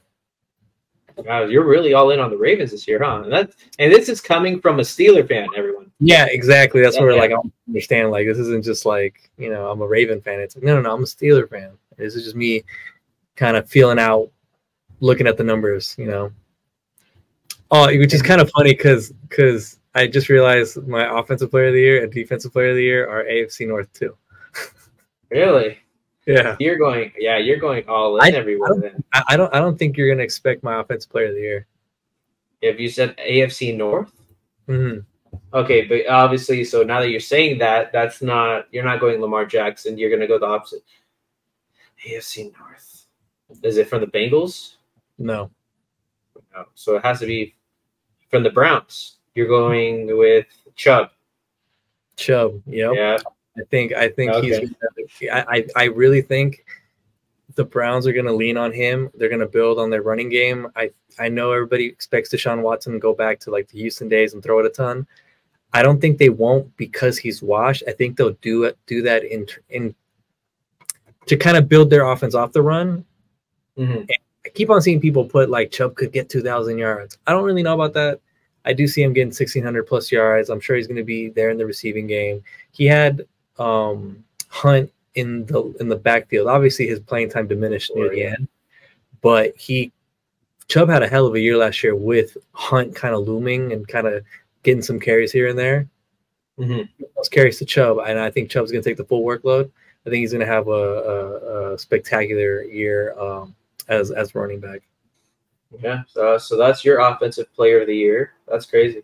Wow, you're really all in on the Ravens this year, huh? And that and this is coming from a Steeler fan, everyone. Yeah, exactly. That's where Yeah. like I don't understand. Like this isn't just like you know I'm a Raven fan. It's like no, no, no. I'm a Steeler fan. This is just me, kind of feeling out, looking at the numbers. You know. Oh, which is kind of funny because because I just realized my offensive player of the year and defensive player of the year are AFC North too. Really? Yeah, You're going yeah, you're going all in I- everywhere I don't- then. I, I don't I don't think you're gonna expect my offensive player of the year. If you said AFC North? hmm Okay, but obviously so now that you're saying that, that's not you're not going Lamar Jackson, you're gonna go the opposite. AFC North. Is it from the Bengals? No, No. So it has to be from the Browns. You're going with Chubb. Chubb. Yep. Yeah. I think I think Okay. he's. I, I I really think the Browns are going to lean on him. They're going to build on their running game. I I know everybody expects Deshaun Watson to go back to like the Houston days and throw it a ton. I don't think they won't because he's washed. I think they'll do it do that in in to kind of build their offense off the run. hmm I keep on seeing people put like Chubb could get 2,000 yards. I don't really know about that. I do see him getting 1,600 plus yards. I'm sure he's going to be there in the receiving game. He had um, Hunt in the in the backfield. Obviously, his playing time diminished near the end, but he Chubb had a hell of a year last year with Hunt kind of looming and kind of getting some carries here and there. hmm Those carries to Chubb, and I think Chubb's going to take the full workload. I think he's going to have a, a, a spectacular year um, as as running back. Yeah. So so that's your offensive player of the year. That's crazy.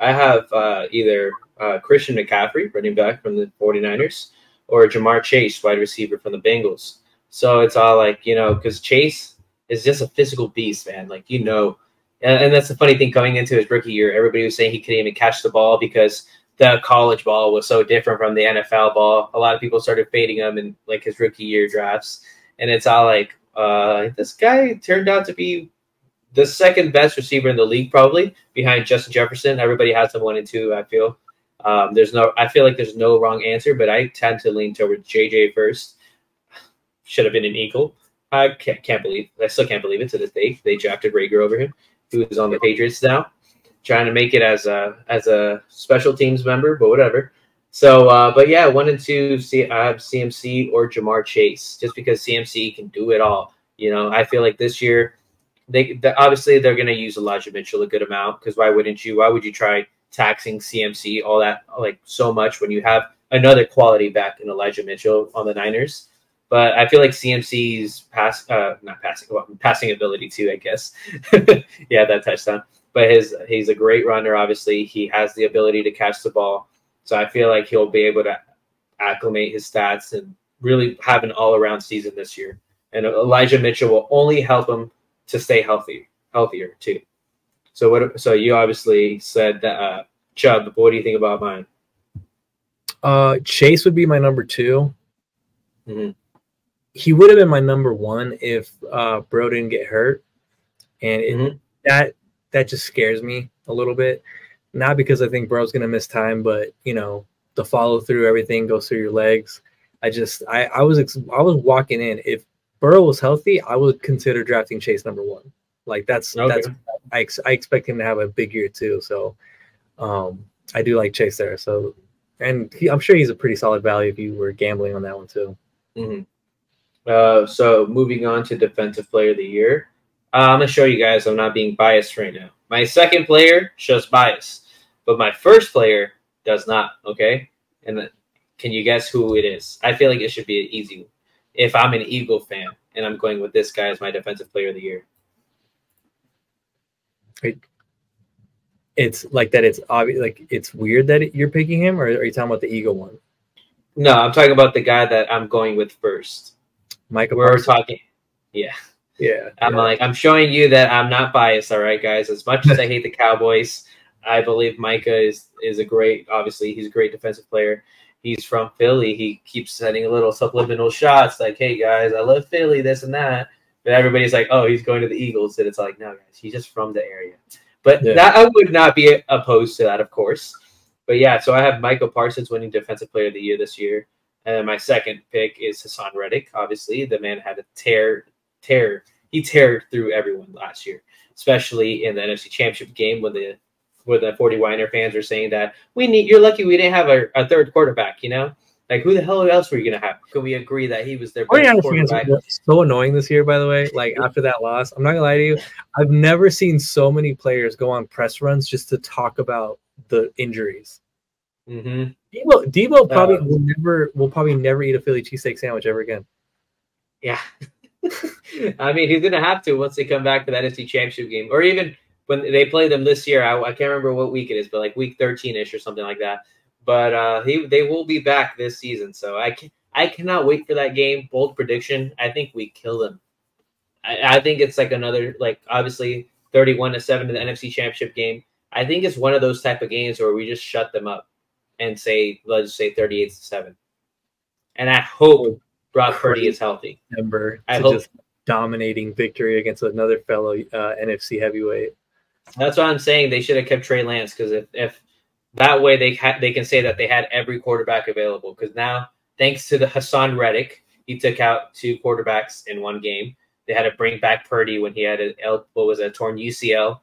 I have uh, either uh, Christian McCaffrey, running back from the 49ers, or Ja'Marr Chase, wide receiver from the Bengals. So it's all like, you know, because Chase is just a physical beast, man. Like, you know, and, and that's the funny thing coming into his rookie year. Everybody was saying he couldn't even catch the ball because the college ball was so different from the NFL ball. A lot of people started fading him in like his rookie year drafts. And it's all like, uh, this guy turned out to be the second best receiver in the league, probably behind Justin Jefferson. Everybody has him one and two. I feel um, there's no. I feel like there's no wrong answer, but I tend to lean towards JJ first. Should have been an Eagle. I can't, can't believe. I still can't believe it to this day. They drafted Reagor over him, who is on the Patriots now, trying to make it as a as a special teams member, but whatever. So, uh, but yeah, one and two, I have CMC or Ja'Marr Chase, just because CMC can do it all. You know, I feel like this year they, they obviously they're going to use Elijah Mitchell a good amount because why wouldn't you? Why would you try taxing CMC all that like so much when you have another quality back in Elijah Mitchell on the Niners? But I feel like CMC's pass, uh, not passing, well, passing ability too, I guess. yeah, that touchdown. But his he's a great runner. Obviously, he has the ability to catch the ball. So I feel like he'll be able to acclimate his stats and really have an all around season this year. And Elijah Mitchell will only help him to stay healthy, healthier too. So what? So you obviously said that uh, Chubb. What do you think about mine? Uh, Chase would be my number 2 Mhm. He would have been my number one if uh, Burrow didn't get hurt, and it, Mhm. that that just scares me a little bit. Not because I think Burrow's gonna miss time, but you know the follow through, everything goes through your legs. I just I I was ex- I was walking in. If Burrow was healthy, I would consider drafting Chase number one. Like that's Okay. that's I, ex- I expect him to have a big year too. So um I do like Chase there. So and he, I'm sure he's a pretty solid value if you were gambling on that one too. Mhm. Uh, so moving on to defensive player of the year, uh, I'm gonna show you guys I'm not being biased right now. My second player shows bias, but my first player does not. Okay, and the, can you guess who it is? I feel like it should be an easy. one. If I'm an Eagle fan and I'm going with this guy as my defensive player of the year, It's like that. It's obvious. Like it's weird that it, you're picking him, or are you talking about the Eagle one? no, I'm talking about the guy that I'm going with first. Micah We're Parsons? talking. Yeah. Yeah, I'm yeah. like, I'm showing you that I'm not biased, all right, guys. As much as I hate the Cowboys, I believe Micah is is a great. Obviously, he's a great defensive player. He's from Philly. He keeps sending a little subliminal shots, like, "Hey guys, I love Philly, this and that." But everybody's like, "Oh, he's going to the Eagles," and it's like, "No, guys, he's just from the area." But Yeah. that I would not be opposed to that, of course. But yeah, so I have Michael Parsons winning Defensive Player of the Year this year, and then my second pick is Haason Reddick. Obviously, the man had a tear, tear. He teared through everyone last year, especially in the NFC Championship game when the where the 49er fans are saying that we need. You're lucky we didn't have a, a third quarterback. You know, like who the hell else were you gonna have? Can we agree that he was their best 49ers quarterback? so annoying this year, by the way. Like after that loss, I'm not gonna lie to you. I've never seen so many players go on press runs just to talk about the injuries. Mm-hmm. Deebo, Deebo probably Uh, will never will probably never eat a Philly cheesesteak sandwich ever again. Yeah. I mean, he's gonna have to once they come back to the NFC Championship game, or even when they play them this year. I, I can't remember what week it is, but like week thirteen ish or something like that. But uh, he they will be back this season, so I can I cannot wait for that game. Bold prediction: I think we kill them. I, I think it's like another like obviously thirty-one to seven in the NFC Championship game. I think it's one of those type of games where we just shut them up and say let's say thirty-eight to seven. And I hope Brock Purdy is healthy. Remember I hope- just dominating victory against another fellow uh, NFC heavyweight. That's what I'm saying. They should have kept Trey Lance because if, if that way they ha- they can say that they had every quarterback available. Because now, thanks to the Haason Reddick, he took out two quarterbacks in one game. They had to bring back Purdy when he had a L- what was a torn UCL.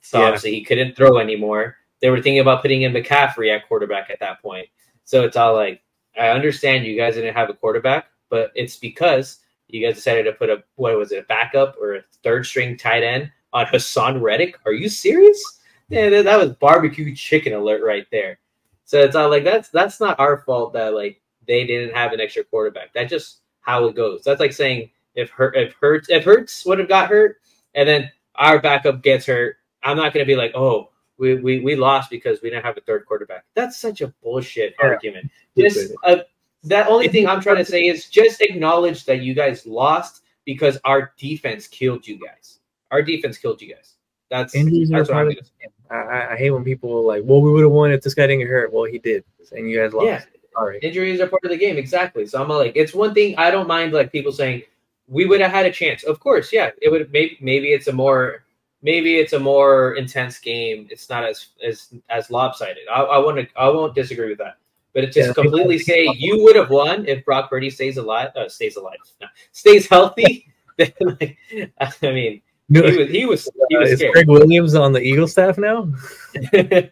So Yeah. obviously he couldn't throw anymore. They were thinking about putting in McCaffrey at quarterback at that point. So it's all like, I understand you guys didn't have a quarterback, but it's because you guys decided to put a what was it, a backup or a third string tight end on Haason Reddick. Are you serious? Yeah, that, was barbecue chicken alert right there. So it's not like that's that's not our fault that like they didn't have an extra quarterback. That's just how it goes. That's like saying if hurt if hurts if hurts would have got hurt and then our backup gets hurt, I'm not gonna be like, oh, we, we, we lost because we didn't have a third quarterback. That's such a bullshit Yeah. argument. Just uh, that only thing I'm trying to say is just acknowledge that you guys lost because our defense killed you guys. Our defense killed you guys. That's that's what I'm gonna say. I, I- hate when people are like, "Well, we would have won if this guy didn't get hurt." Well, he did, and you guys lost. Yeah, Sorry. injuries are part of the game. Exactly. So I'm like, it's one thing I don't mind like people saying we would have had a chance. Of course, yeah, it would. Maybe maybe it's a more maybe it's a more intense game. It's not as as as lopsided. I, I want to. I won't disagree with that. But it just Yeah. completely say you would have won if Brock Purdy stays alive. Uh, stays alive. No, stays healthy. Then, like, I mean, he was he was he Uh, is. Greg Williams on the Eagle staff now? uh,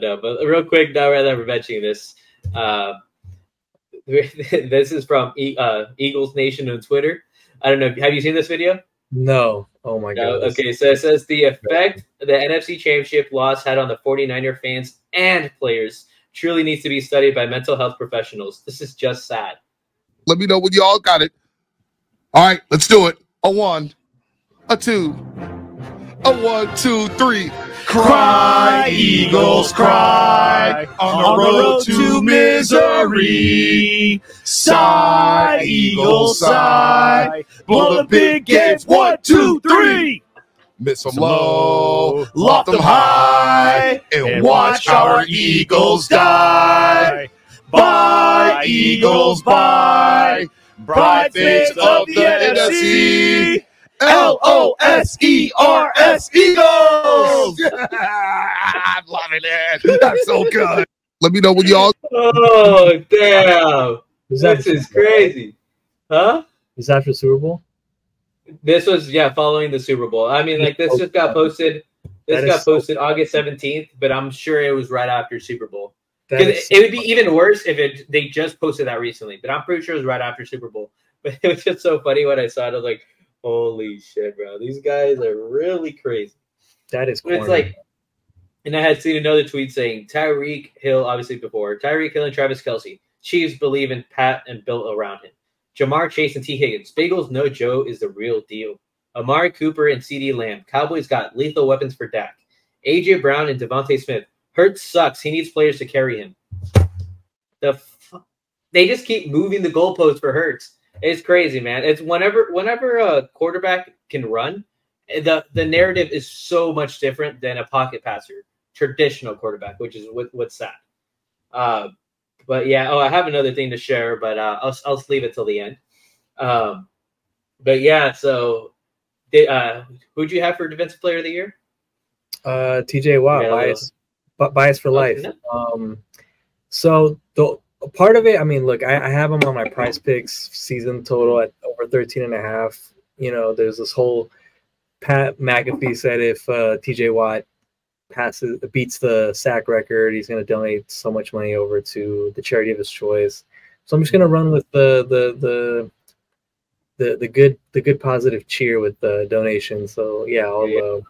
no, but real quick, now rather than mentioning this, uh, this is from e- uh, Eagles Nation on Twitter. I don't know. Have you seen this video? No. Oh my No. god. Okay, so it says the effect the NFC Championship loss had on the 49er fans and players truly needs to be studied by mental health professionals. This is just sad. Let me know when y'all got it. All right, let's do it. A one, a two, a one, two, three. Cry, Eagles, cry on the road to misery. Sigh, Eagles, sigh. Blow the big gates, one, two, three. Miss them low, loft them high, and watch our Eagles die. Bye, Eagles, bye. Bright face of the NFC. L O S E R S Eagles. I'm loving it. That's so good. Let me know when y'all. Oh damn! Was that This is crazy, huh? Was that for Super Bowl? This was yeah, following the Super Bowl. I mean, like this oh, just got posted. This That is got so posted August seventeenth, but I'm sure it was right after Super Bowl. Because it would be even worse if it they just posted that recently. But I'm pretty sure it was right after Super Bowl. But it was just so funny when I saw it. I was like, "Holy shit, bro! These guys are really crazy." that is. It's like, and I had seen another tweet saying Tyreek Hill, obviously before Tyreek Hill and Travis Kelce, Chiefs believe in Pat and built around him. Ja'Marr Chase and Tee Higgins, Bagels no Joe is the real deal. Amari Cooper and CeeDee Lamb, Cowboys got lethal weapons for Dak. AJ Brown and DeVonta Smith. Hurts sucks. He needs players to carry him. The fu- they just keep moving the goalposts for Hurts. It's crazy, man. It's whenever whenever a quarterback can run, the the narrative is so much different than a pocket passer, traditional quarterback, which is what, what's sad. Uh, but yeah, oh, I have another thing to share, but uh, I'll I'll just leave it till the end. Um, but yeah, so uh, who'd you have for defensive player of the year? uh, TJ Watt, Yeah, bias, bu- bias for life. Um, so the part of it, I mean, look, I, I have him on my PrizePicks season total at over 13 and a half. You know, there's this whole Pat McAfee said if uh, TJ Watt passes beats the sack record, he's going to donate so much money over to the charity of his choice. So I'm just going to run with the the the the the good the good positive cheer with the donation. So yeah, I'll uh,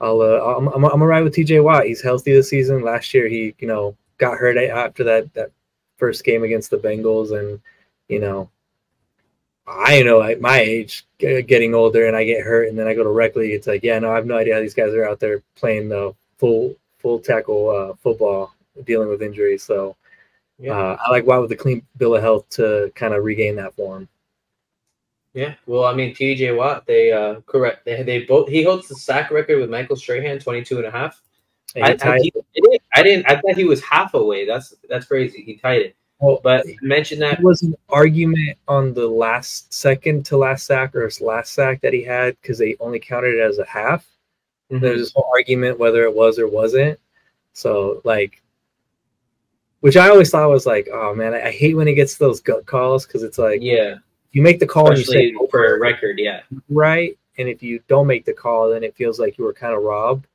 I'll uh, I'm, I'm I'm gonna ride with TJ Watt. He's healthy this season. Last year he you know got hurt after that that first game against the Bengals, and you know I know at my age getting older and I get hurt and then I go to rec league. It's like yeah no I have no idea how these guys are out there playing the full full tackle uh, football dealing with injuries. So Yeah. uh, I like Watt with a clean bill of health to kind of regain that form. Yeah, well, I mean, TJ Watt, they uh correct. They, they both he holds the sack record with Michael Strahan, 22 and a half. And I, he- I didn't, I didn't. I thought he was half away. That's that's crazy. He tied it. well, But mention that. Was an argument on the last second to last sack or his last sack that he had because they only counted it as a half. Mhm. There's this whole argument whether it was or wasn't. So like, which I always thought was like, oh man, I, I hate when it gets those gut calls because it's like yeah, you make the call and you say for a record. Yeah. right, and if you don't make the call, then it feels like you were kind of robbed.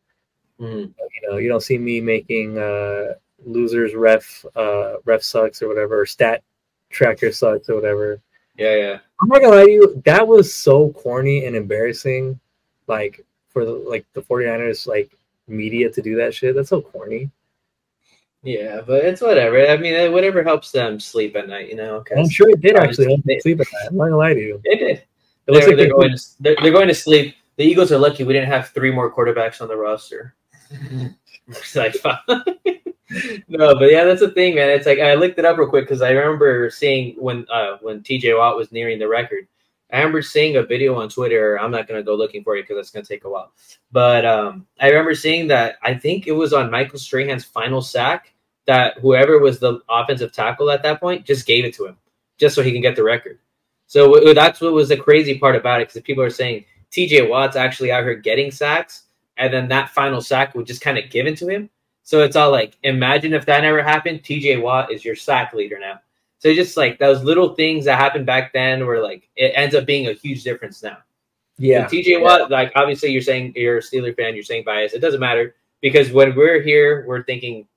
Mhm. You know, you don't see me making uh, losers ref uh, ref sucks or whatever, or stat tracker sucks or whatever. Yeah, yeah. I'm not gonna lie to you, that was so corny and embarrassing. Like for the like the 49ers like media to do that shit. That's so corny. Yeah, but it's whatever. I mean, uh, whatever helps them sleep at night, you know. I'm sure it did actually they- sleep at night. I'm not gonna lie to you. They did. It looks They're, like they're going. To, they're, they're going to sleep. The Eagles are lucky we didn't have three more quarterbacks on the roster. It's like, no, but yeah, that's the thing, man. It's like I looked it up real quick because I remember seeing when uh when TJ Watt was nearing the record. I remember seeing a video on Twitter. I'm not gonna go looking for it because that's gonna take a while. But um, I remember seeing that. I think it was on Michael Strahan's final sack that whoever was the offensive tackle at that point just gave it to him, just so he can get the record. So that's what was the crazy part about it because people are saying TJ Watt's actually out here getting sacks, and then that final sack was just kind of given to him. So it's all like, imagine if that never happened. TJ Watt is your sack leader now. So just like those little things that happened back then, where like it ends up being a huge difference now. Yeah. TJ Watt, like obviously you're saying you're a Steeler fan, you're saying bias. It doesn't matter because when we're here, we're thinking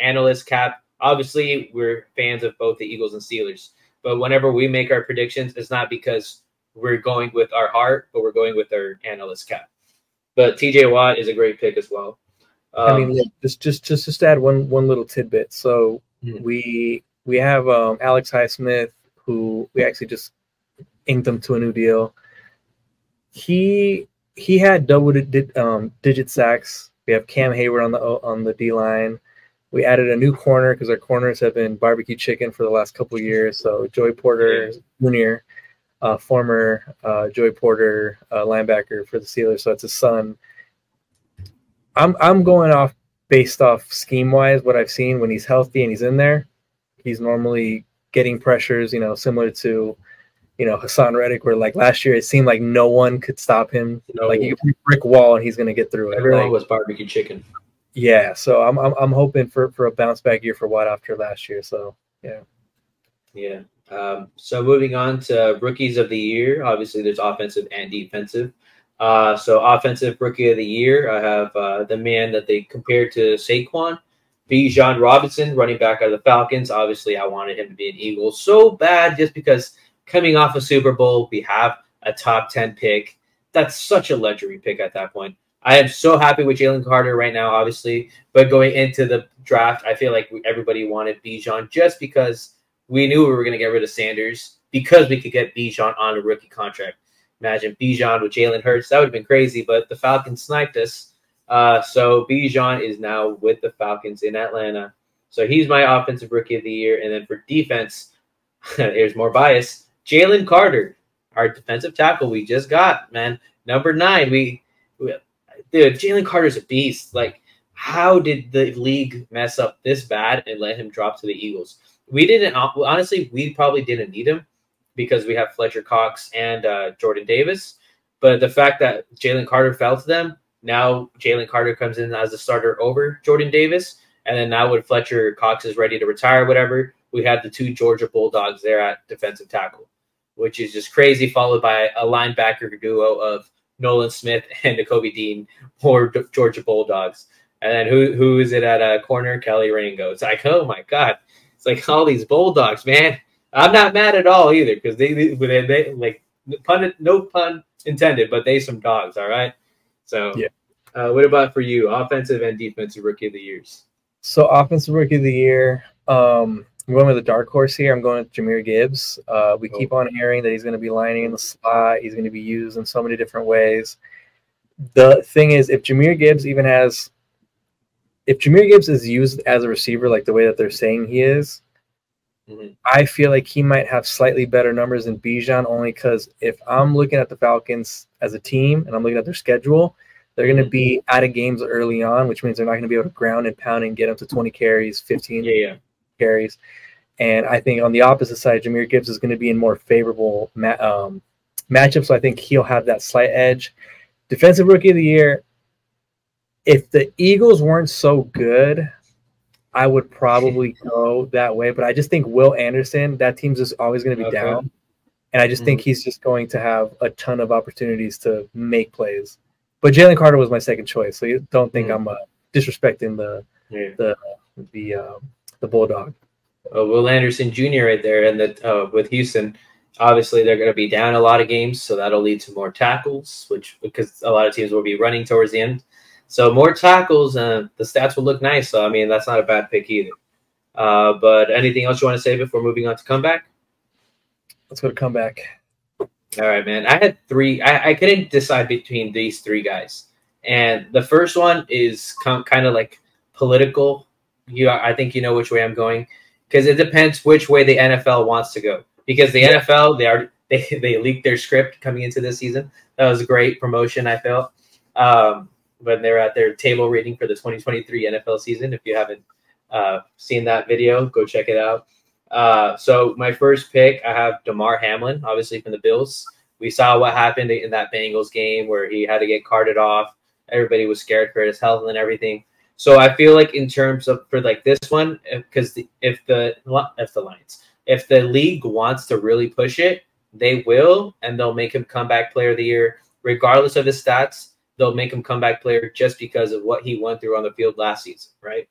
analyst cap. Obviously, we're fans of both the Eagles and Steelers. But whenever we make our predictions, it's not because we're going with our heart, but we're going with our analyst cap. But TJ Watt is a great pick as well. Um, I mean, just just just just add one one little tidbit. So Mhm. we we have um, Alex Highsmith, who we actually just inked him to a new deal. He he had double di- um, digit sacks. We have Cam Heyward on the on the D line. We added a new corner because our corners have been barbecue chicken for the last couple of years. So Joey Porter Jr. uh, former uh, Joey Porter uh, linebacker for the Steelers. So it's his son. I'm I'm going off based off scheme wise what I've seen when he's healthy and he's in there. He's normally getting pressures, you know, similar to you know Haason Reddick, where like last year it seemed like no one could stop him. No. Like you could a brick wall and he's gonna get through it. Everyone Like, was barbecue chicken. Yeah, so I'm, I'm I'm hoping for for a bounce back year for Watt after last year. So Yeah. Um, so moving on to rookies of the year. Obviously, there's offensive and defensive. Uh, so offensive rookie of the year, I have uh, the man that they compared to Saquon, Bijan Robinson, running back out of the Falcons. Obviously, I wanted him to be an Eagle so bad just because coming off a Super Bowl, we have a top 10 pick. That's such a luxury pick at that point. I am so happy with Jalen Carter right now, obviously, but going into the draft, I feel like everybody wanted Bijan just because we knew we were going to get rid of Sanders because we could get Bijan on a rookie contract. Imagine Bijan with Jalen Hurts. That would have been crazy, but the Falcons sniped us. Uh, so Bijan is now with the Falcons in Atlanta. So he's my offensive rookie of the year. And then for defense, here's more bias. Jalen Carter, our defensive tackle we just got, man. Number nine. We, we dude, Jalen Carter's a beast. Like, how did the league mess up this bad and let him drop to the Eagles? We didn't honestly, we probably didn't need him because we have Fletcher Cox and uh, Jordan Davis. But the fact that Jalen Carter fell to them, now Jalen Carter comes in as a starter over Jordan Davis. And then now when Fletcher Cox is ready to retire, whatever, we have the two Georgia Bulldogs there at defensive tackle, which is just crazy, followed by a linebacker duo of Nolan Smith and Nakobe Dean or Georgia Bulldogs. And then who who is it at a corner? Kelee Ringo. It's like, oh my God. It's like all these Bulldogs, man. I'm not mad at all either because they, they, they, they like pun no pun intended, but they some dogs. All right. So Yeah. Uh, what about for you, offensive and defensive rookie of the years? so offensive rookie of the year. Um, I'm going with a dark horse here. I'm going with Jahmyr Gibbs. Uh, we Oh. keep on hearing that he's going to be lining in the slot. He's going to be used in so many different ways. The thing is, if Jahmyr Gibbs even has, if Jahmyr Gibbs is used as a receiver like the way that they're saying he is, Mhm. I feel like he might have slightly better numbers than Bijan only because if I'm looking at the Falcons as a team and I'm looking at their schedule, they're going to be out of games early on, which means they're not going to be able to ground and pound and get up to 20 carries, 15 Yeah, yeah. Carries. And I think on the opposite side, Jahmyr Gibbs is going to be in more favorable ma- um, matchups. So I think he'll have that slight edge. Defensive rookie of the year. If the Eagles weren't so good, I would probably go that way. But I just think Will Anderson, that team's just always going to be Okay. down. And I just think he's just going to have a ton of opportunities to make plays. But Jalen Carter was my second choice. So you don't think Mhm. I'm uh, disrespecting the yeah. the um, the Bulldog. uh, Will Anderson Jr. right there, and that uh, with Houston, obviously they're going to be down a lot of games, so that'll lead to more tackles, which because a lot of teams will be running towards the end. So more tackles, uh, the stats will look nice. So I mean, that's not a bad pick either. Uh, but anything else you want to say before moving on to comeback? Let's go to comeback. All right, man. I had three. I, I couldn't decide between these three guys, and the first one is com- kind of like political. You, I think you know which way I'm going because it depends which way the NFL wants to go. Because the NFL, they are they they leaked their script coming into this season. That was a great promotion. I felt um, when they're at their table reading for the 2023 NFL season. If you haven't uh, seen that video, go check it out. Uh, so my first pick, I have Damar Hamlin, obviously from the Bills. We saw what happened in that Bengals game where he had to get carted off. Everybody was scared for his health and everything. So I feel like in terms of for like this one, because if the if the Lions, if the league wants to really push it, they will, and they'll make him comeback player of the year, regardless of his stats. They'll make him comeback player just because of what he went through on the field last season, right?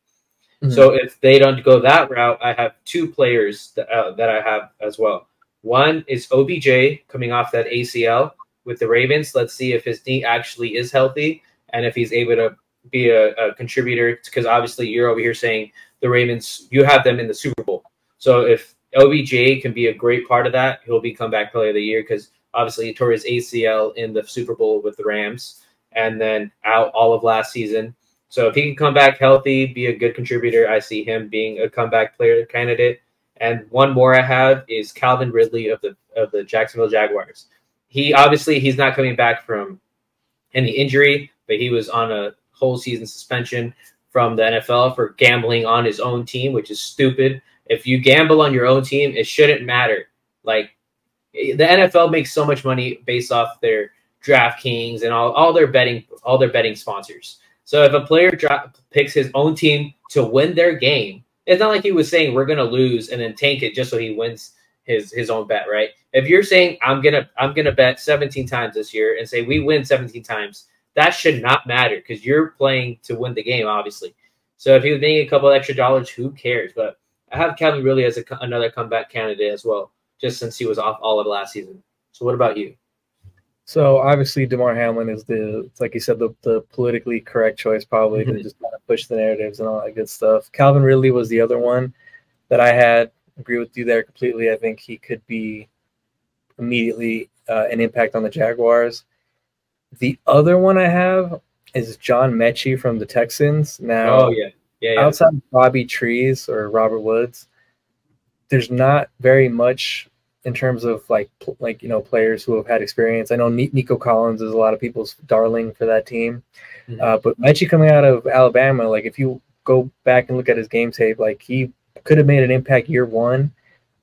So if they don't go that route, I have two players that, uh, that I have as well. One is OBJ coming off that ACL with the Ravens. Let's see if his knee actually is healthy and if he's able to be a, a contributor. Because obviously, you're over here saying the Ravens, you have them in the Super Bowl. So if OBJ can be a great part of that, he'll be comeback player of the year because obviously he tore his ACL in the Super Bowl with the Rams and then out all of last season. So if he can come back healthy, be a good contributor, I see him being a comeback player candidate. And one more I have is Calvin Ridley of the of the Jacksonville Jaguars. He obviously he's not coming back from any injury, but he was on a whole season suspension from the NFL for gambling on his own team, which is stupid. If you gamble on your own team, it shouldn't matter. Like eh, the NFL makes so much money based off their DraftKings and all, all their betting all their betting sponsors. So if a player picks his own team to win their game, it's not like he was saying we're gonna lose and then tank it just so he wins his his own bet, right? If you're saying I'm gonna I'm gonna bet 17 times this year and say we win 17 times, that should not matter because you're playing to win the game, obviously. So if he was making a couple extra dollars, who cares? But I have Calvin Ridley as a, another comeback candidate as well, just since he was off all of last season. So what about you? So obviously, Damar Hamlin is the, like you said, the, the politically correct choice, probably Mhm. to just kind of push the narratives and all that good stuff. Calvin Ridley was the other one that I had. Agree with you there completely. I think he could be immediately uh, an impact on the Jaguars. The other one I have is John Metchie from the Texans. Now, Oh yeah, yeah, yeah. outside of Bobby Trees or Robert Woods, there's not very much in terms of like like you know players who have had experience. I know Nico Collins is a lot of people's darling for that team, Mhm. uh, but Mechie coming out of Alabama, like if you go back and look at his game tape, like he could have made an impact year one.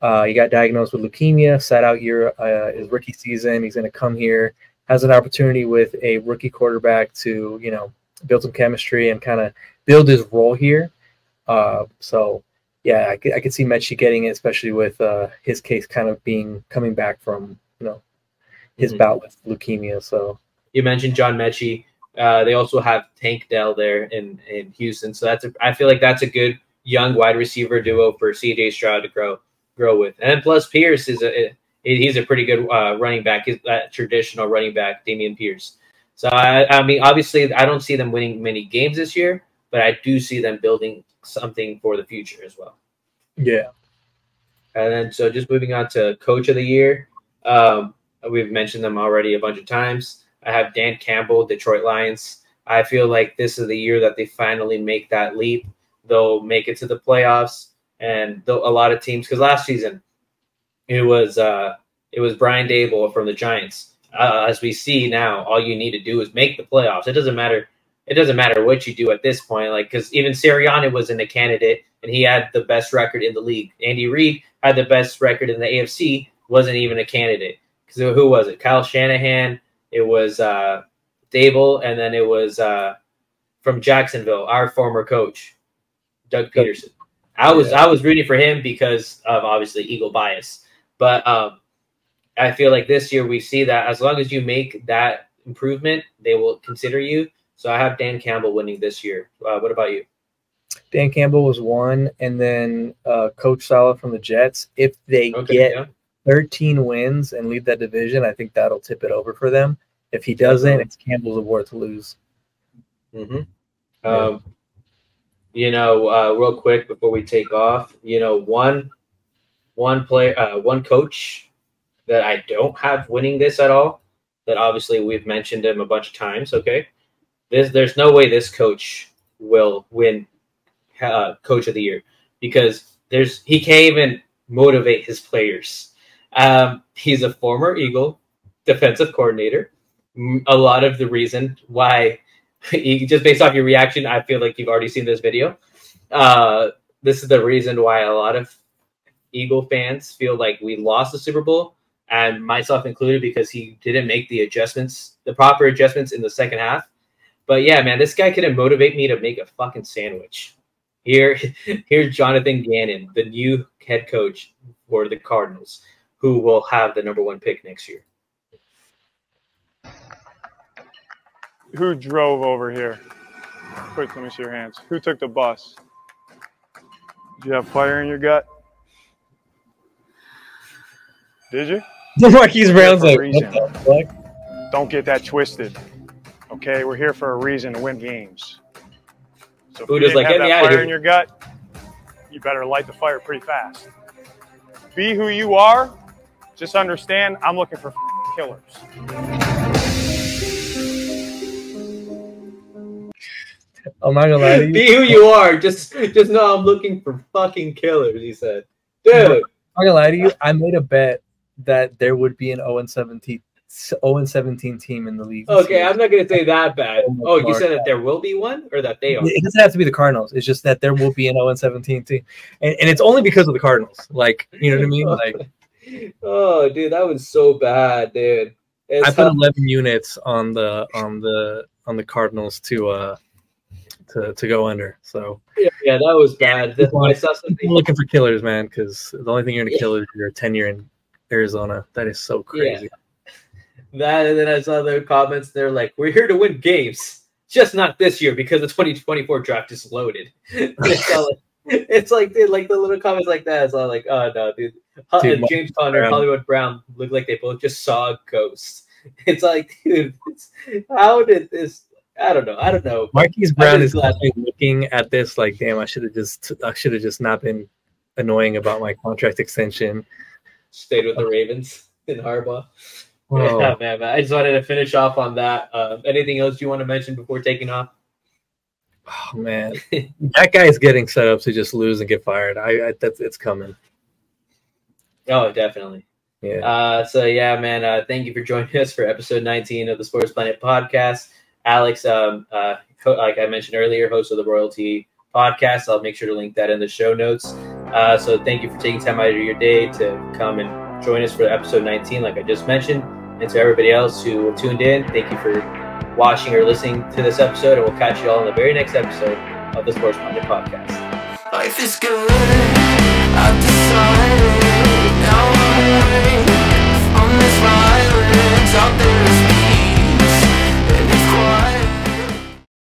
Uh, he got diagnosed with leukemia, sat out year uh, his rookie season. He's going to come here, has an opportunity with a rookie quarterback to you know build some chemistry and kind of build his role here. Uh, so yeah, I could, I could see Metchie getting it, especially with uh, his case kind of being coming back from you know his Mhm. bout with leukemia. So you mentioned John Metchie. Uh, they also have Tank Dell there in, in Houston, so that's a, I feel like that's a good young wide receiver duo for CJ Stroud to grow grow with. And plus Pierce is a he's a pretty good uh, running back. He's that traditional running back, Dameon Pierce. So I, I mean, obviously, I don't see them winning many games this year, but I do see them building something for the future as well. yeah, And then, so just moving on to coach of the year, um, we've mentioned them already a bunch of times. I have Dan Campbell, Detroit Lions. I feel like this is the year that they finally make that leap. They'll make it to the playoffs, and a lot of teams, because last season it was uh, it was Brian Daboll from the Giants. Uh, as we see now, all you need to do is make the playoffs. It doesn't matter. It doesn't matter what you do at this point. Like because even Sirianni was in a candidate, and he had the best record in the league. Andy Reid had the best record in the AFC, wasn't even a candidate. Because who was it? Kyle Shanahan. It was uh, Dable, and then it was uh, from Jacksonville, our former coach, Doug Pederson. I was I was rooting for him because of obviously Eagle bias, but um, I feel like this year we see that as long as you make that improvement, they will consider you. So I have Dan Campbell winning this year. Uh, what about you? Dan Campbell was one, and then uh, Coach Saleh from the Jets. If they Okay, get yeah. 13 wins and lead that division, I think that'll tip it over for them. If he doesn't, it's Campbell's award to lose. hmm Um, you know, uh, real quick before we take off, you know, one one player, uh, one coach that I don't have winning this at all. That obviously we've mentioned him a bunch of times. Okay, this there's no way this coach will win uh, coach of the year because there's he can't even motivate his players. Um, he's a former Eagle defensive coordinator. A lot of the reason why just based off your reaction, I feel like you've already seen this video. Uh, this is the reason why a lot of Eagle fans feel like we lost the Super Bowl, and myself included, because he didn't make the adjustments, the proper adjustments in the second half. But yeah, man, this guy couldn't motivate me to make a fucking sandwich. Here, here's Jonathan Gannon, the new head coach for the Cardinals, who will have the number one pick next year. Who drove over here? Quick, let me see your hands. Who took the bus? Do you have fire in your gut? Did you? Marquise Brown's For a like, what the fuck? Don't get that twisted. Okay, we're here for a reason to win games. So if Who you didn't like, have get me that outta fire here? in your gut, you better light the fire pretty fast. Be who you are. Just understand, I'm looking for killers. I'm not gonna lie to you. Be who you are. Just, just know I'm looking for fucking killers. He said. dude. I'm gonna lie to you. I made a bet that there would be an 0 and 17, 0 and 17 team in the league. Okay. I'm not gonna say that bad. Oh you said that there will be one, or that they are. It doesn't have to be the Cardinals. It's just that there will be an 0 and 17 team, and, and it's only because of the Cardinals. Like you know what I mean? Like Oh, dude, that was so bad, dude. It's I put how- 11 units on the on the on the Cardinals to uh to to go under. So yeah, yeah, that was bad. I saw I'm looking for killers, man, because the only thing you're gonna kill is your tenure in Arizona. That is so crazy. Yeah. That and then I saw the comments. They're like, "We're here to win games, just not this year because the 2024 draft is loaded." it's, like, dude, like the little comments like that. It's all like, "Oh no, dude." Dude, James Conner. Hollywood Brown look like they both just saw a ghost. It's like, dude, it's, how did this? I don't know. I don't know. Marquise Brown is looking at this like, damn, I should have just I should have just not been annoying about my contract extension. Stayed with the Ravens in Harbaugh. Yeah, man, man. I just wanted to finish off on that. Um, anything else you want to mention before taking off? oh, man, that guy's getting set up to just lose and get fired. I, I that's it's coming. Oh, definitely. Yeah. Uh, so yeah, man. Uh, thank you for joining us for episode 19 of the Sports Planet podcast. Alex, um, uh, co- like I mentioned earlier, host of the RoyalTea podcast. I'll make sure to link that in the show notes. Uh, so thank you for taking time out of your day to come and join us for episode 19, like I just mentioned. And to everybody else who tuned in, thank you for watching or listening to this episode. And we'll catch you all in the very next episode of the Sports Minded Podcast. Life is good. I've decided now I'm on this island out there.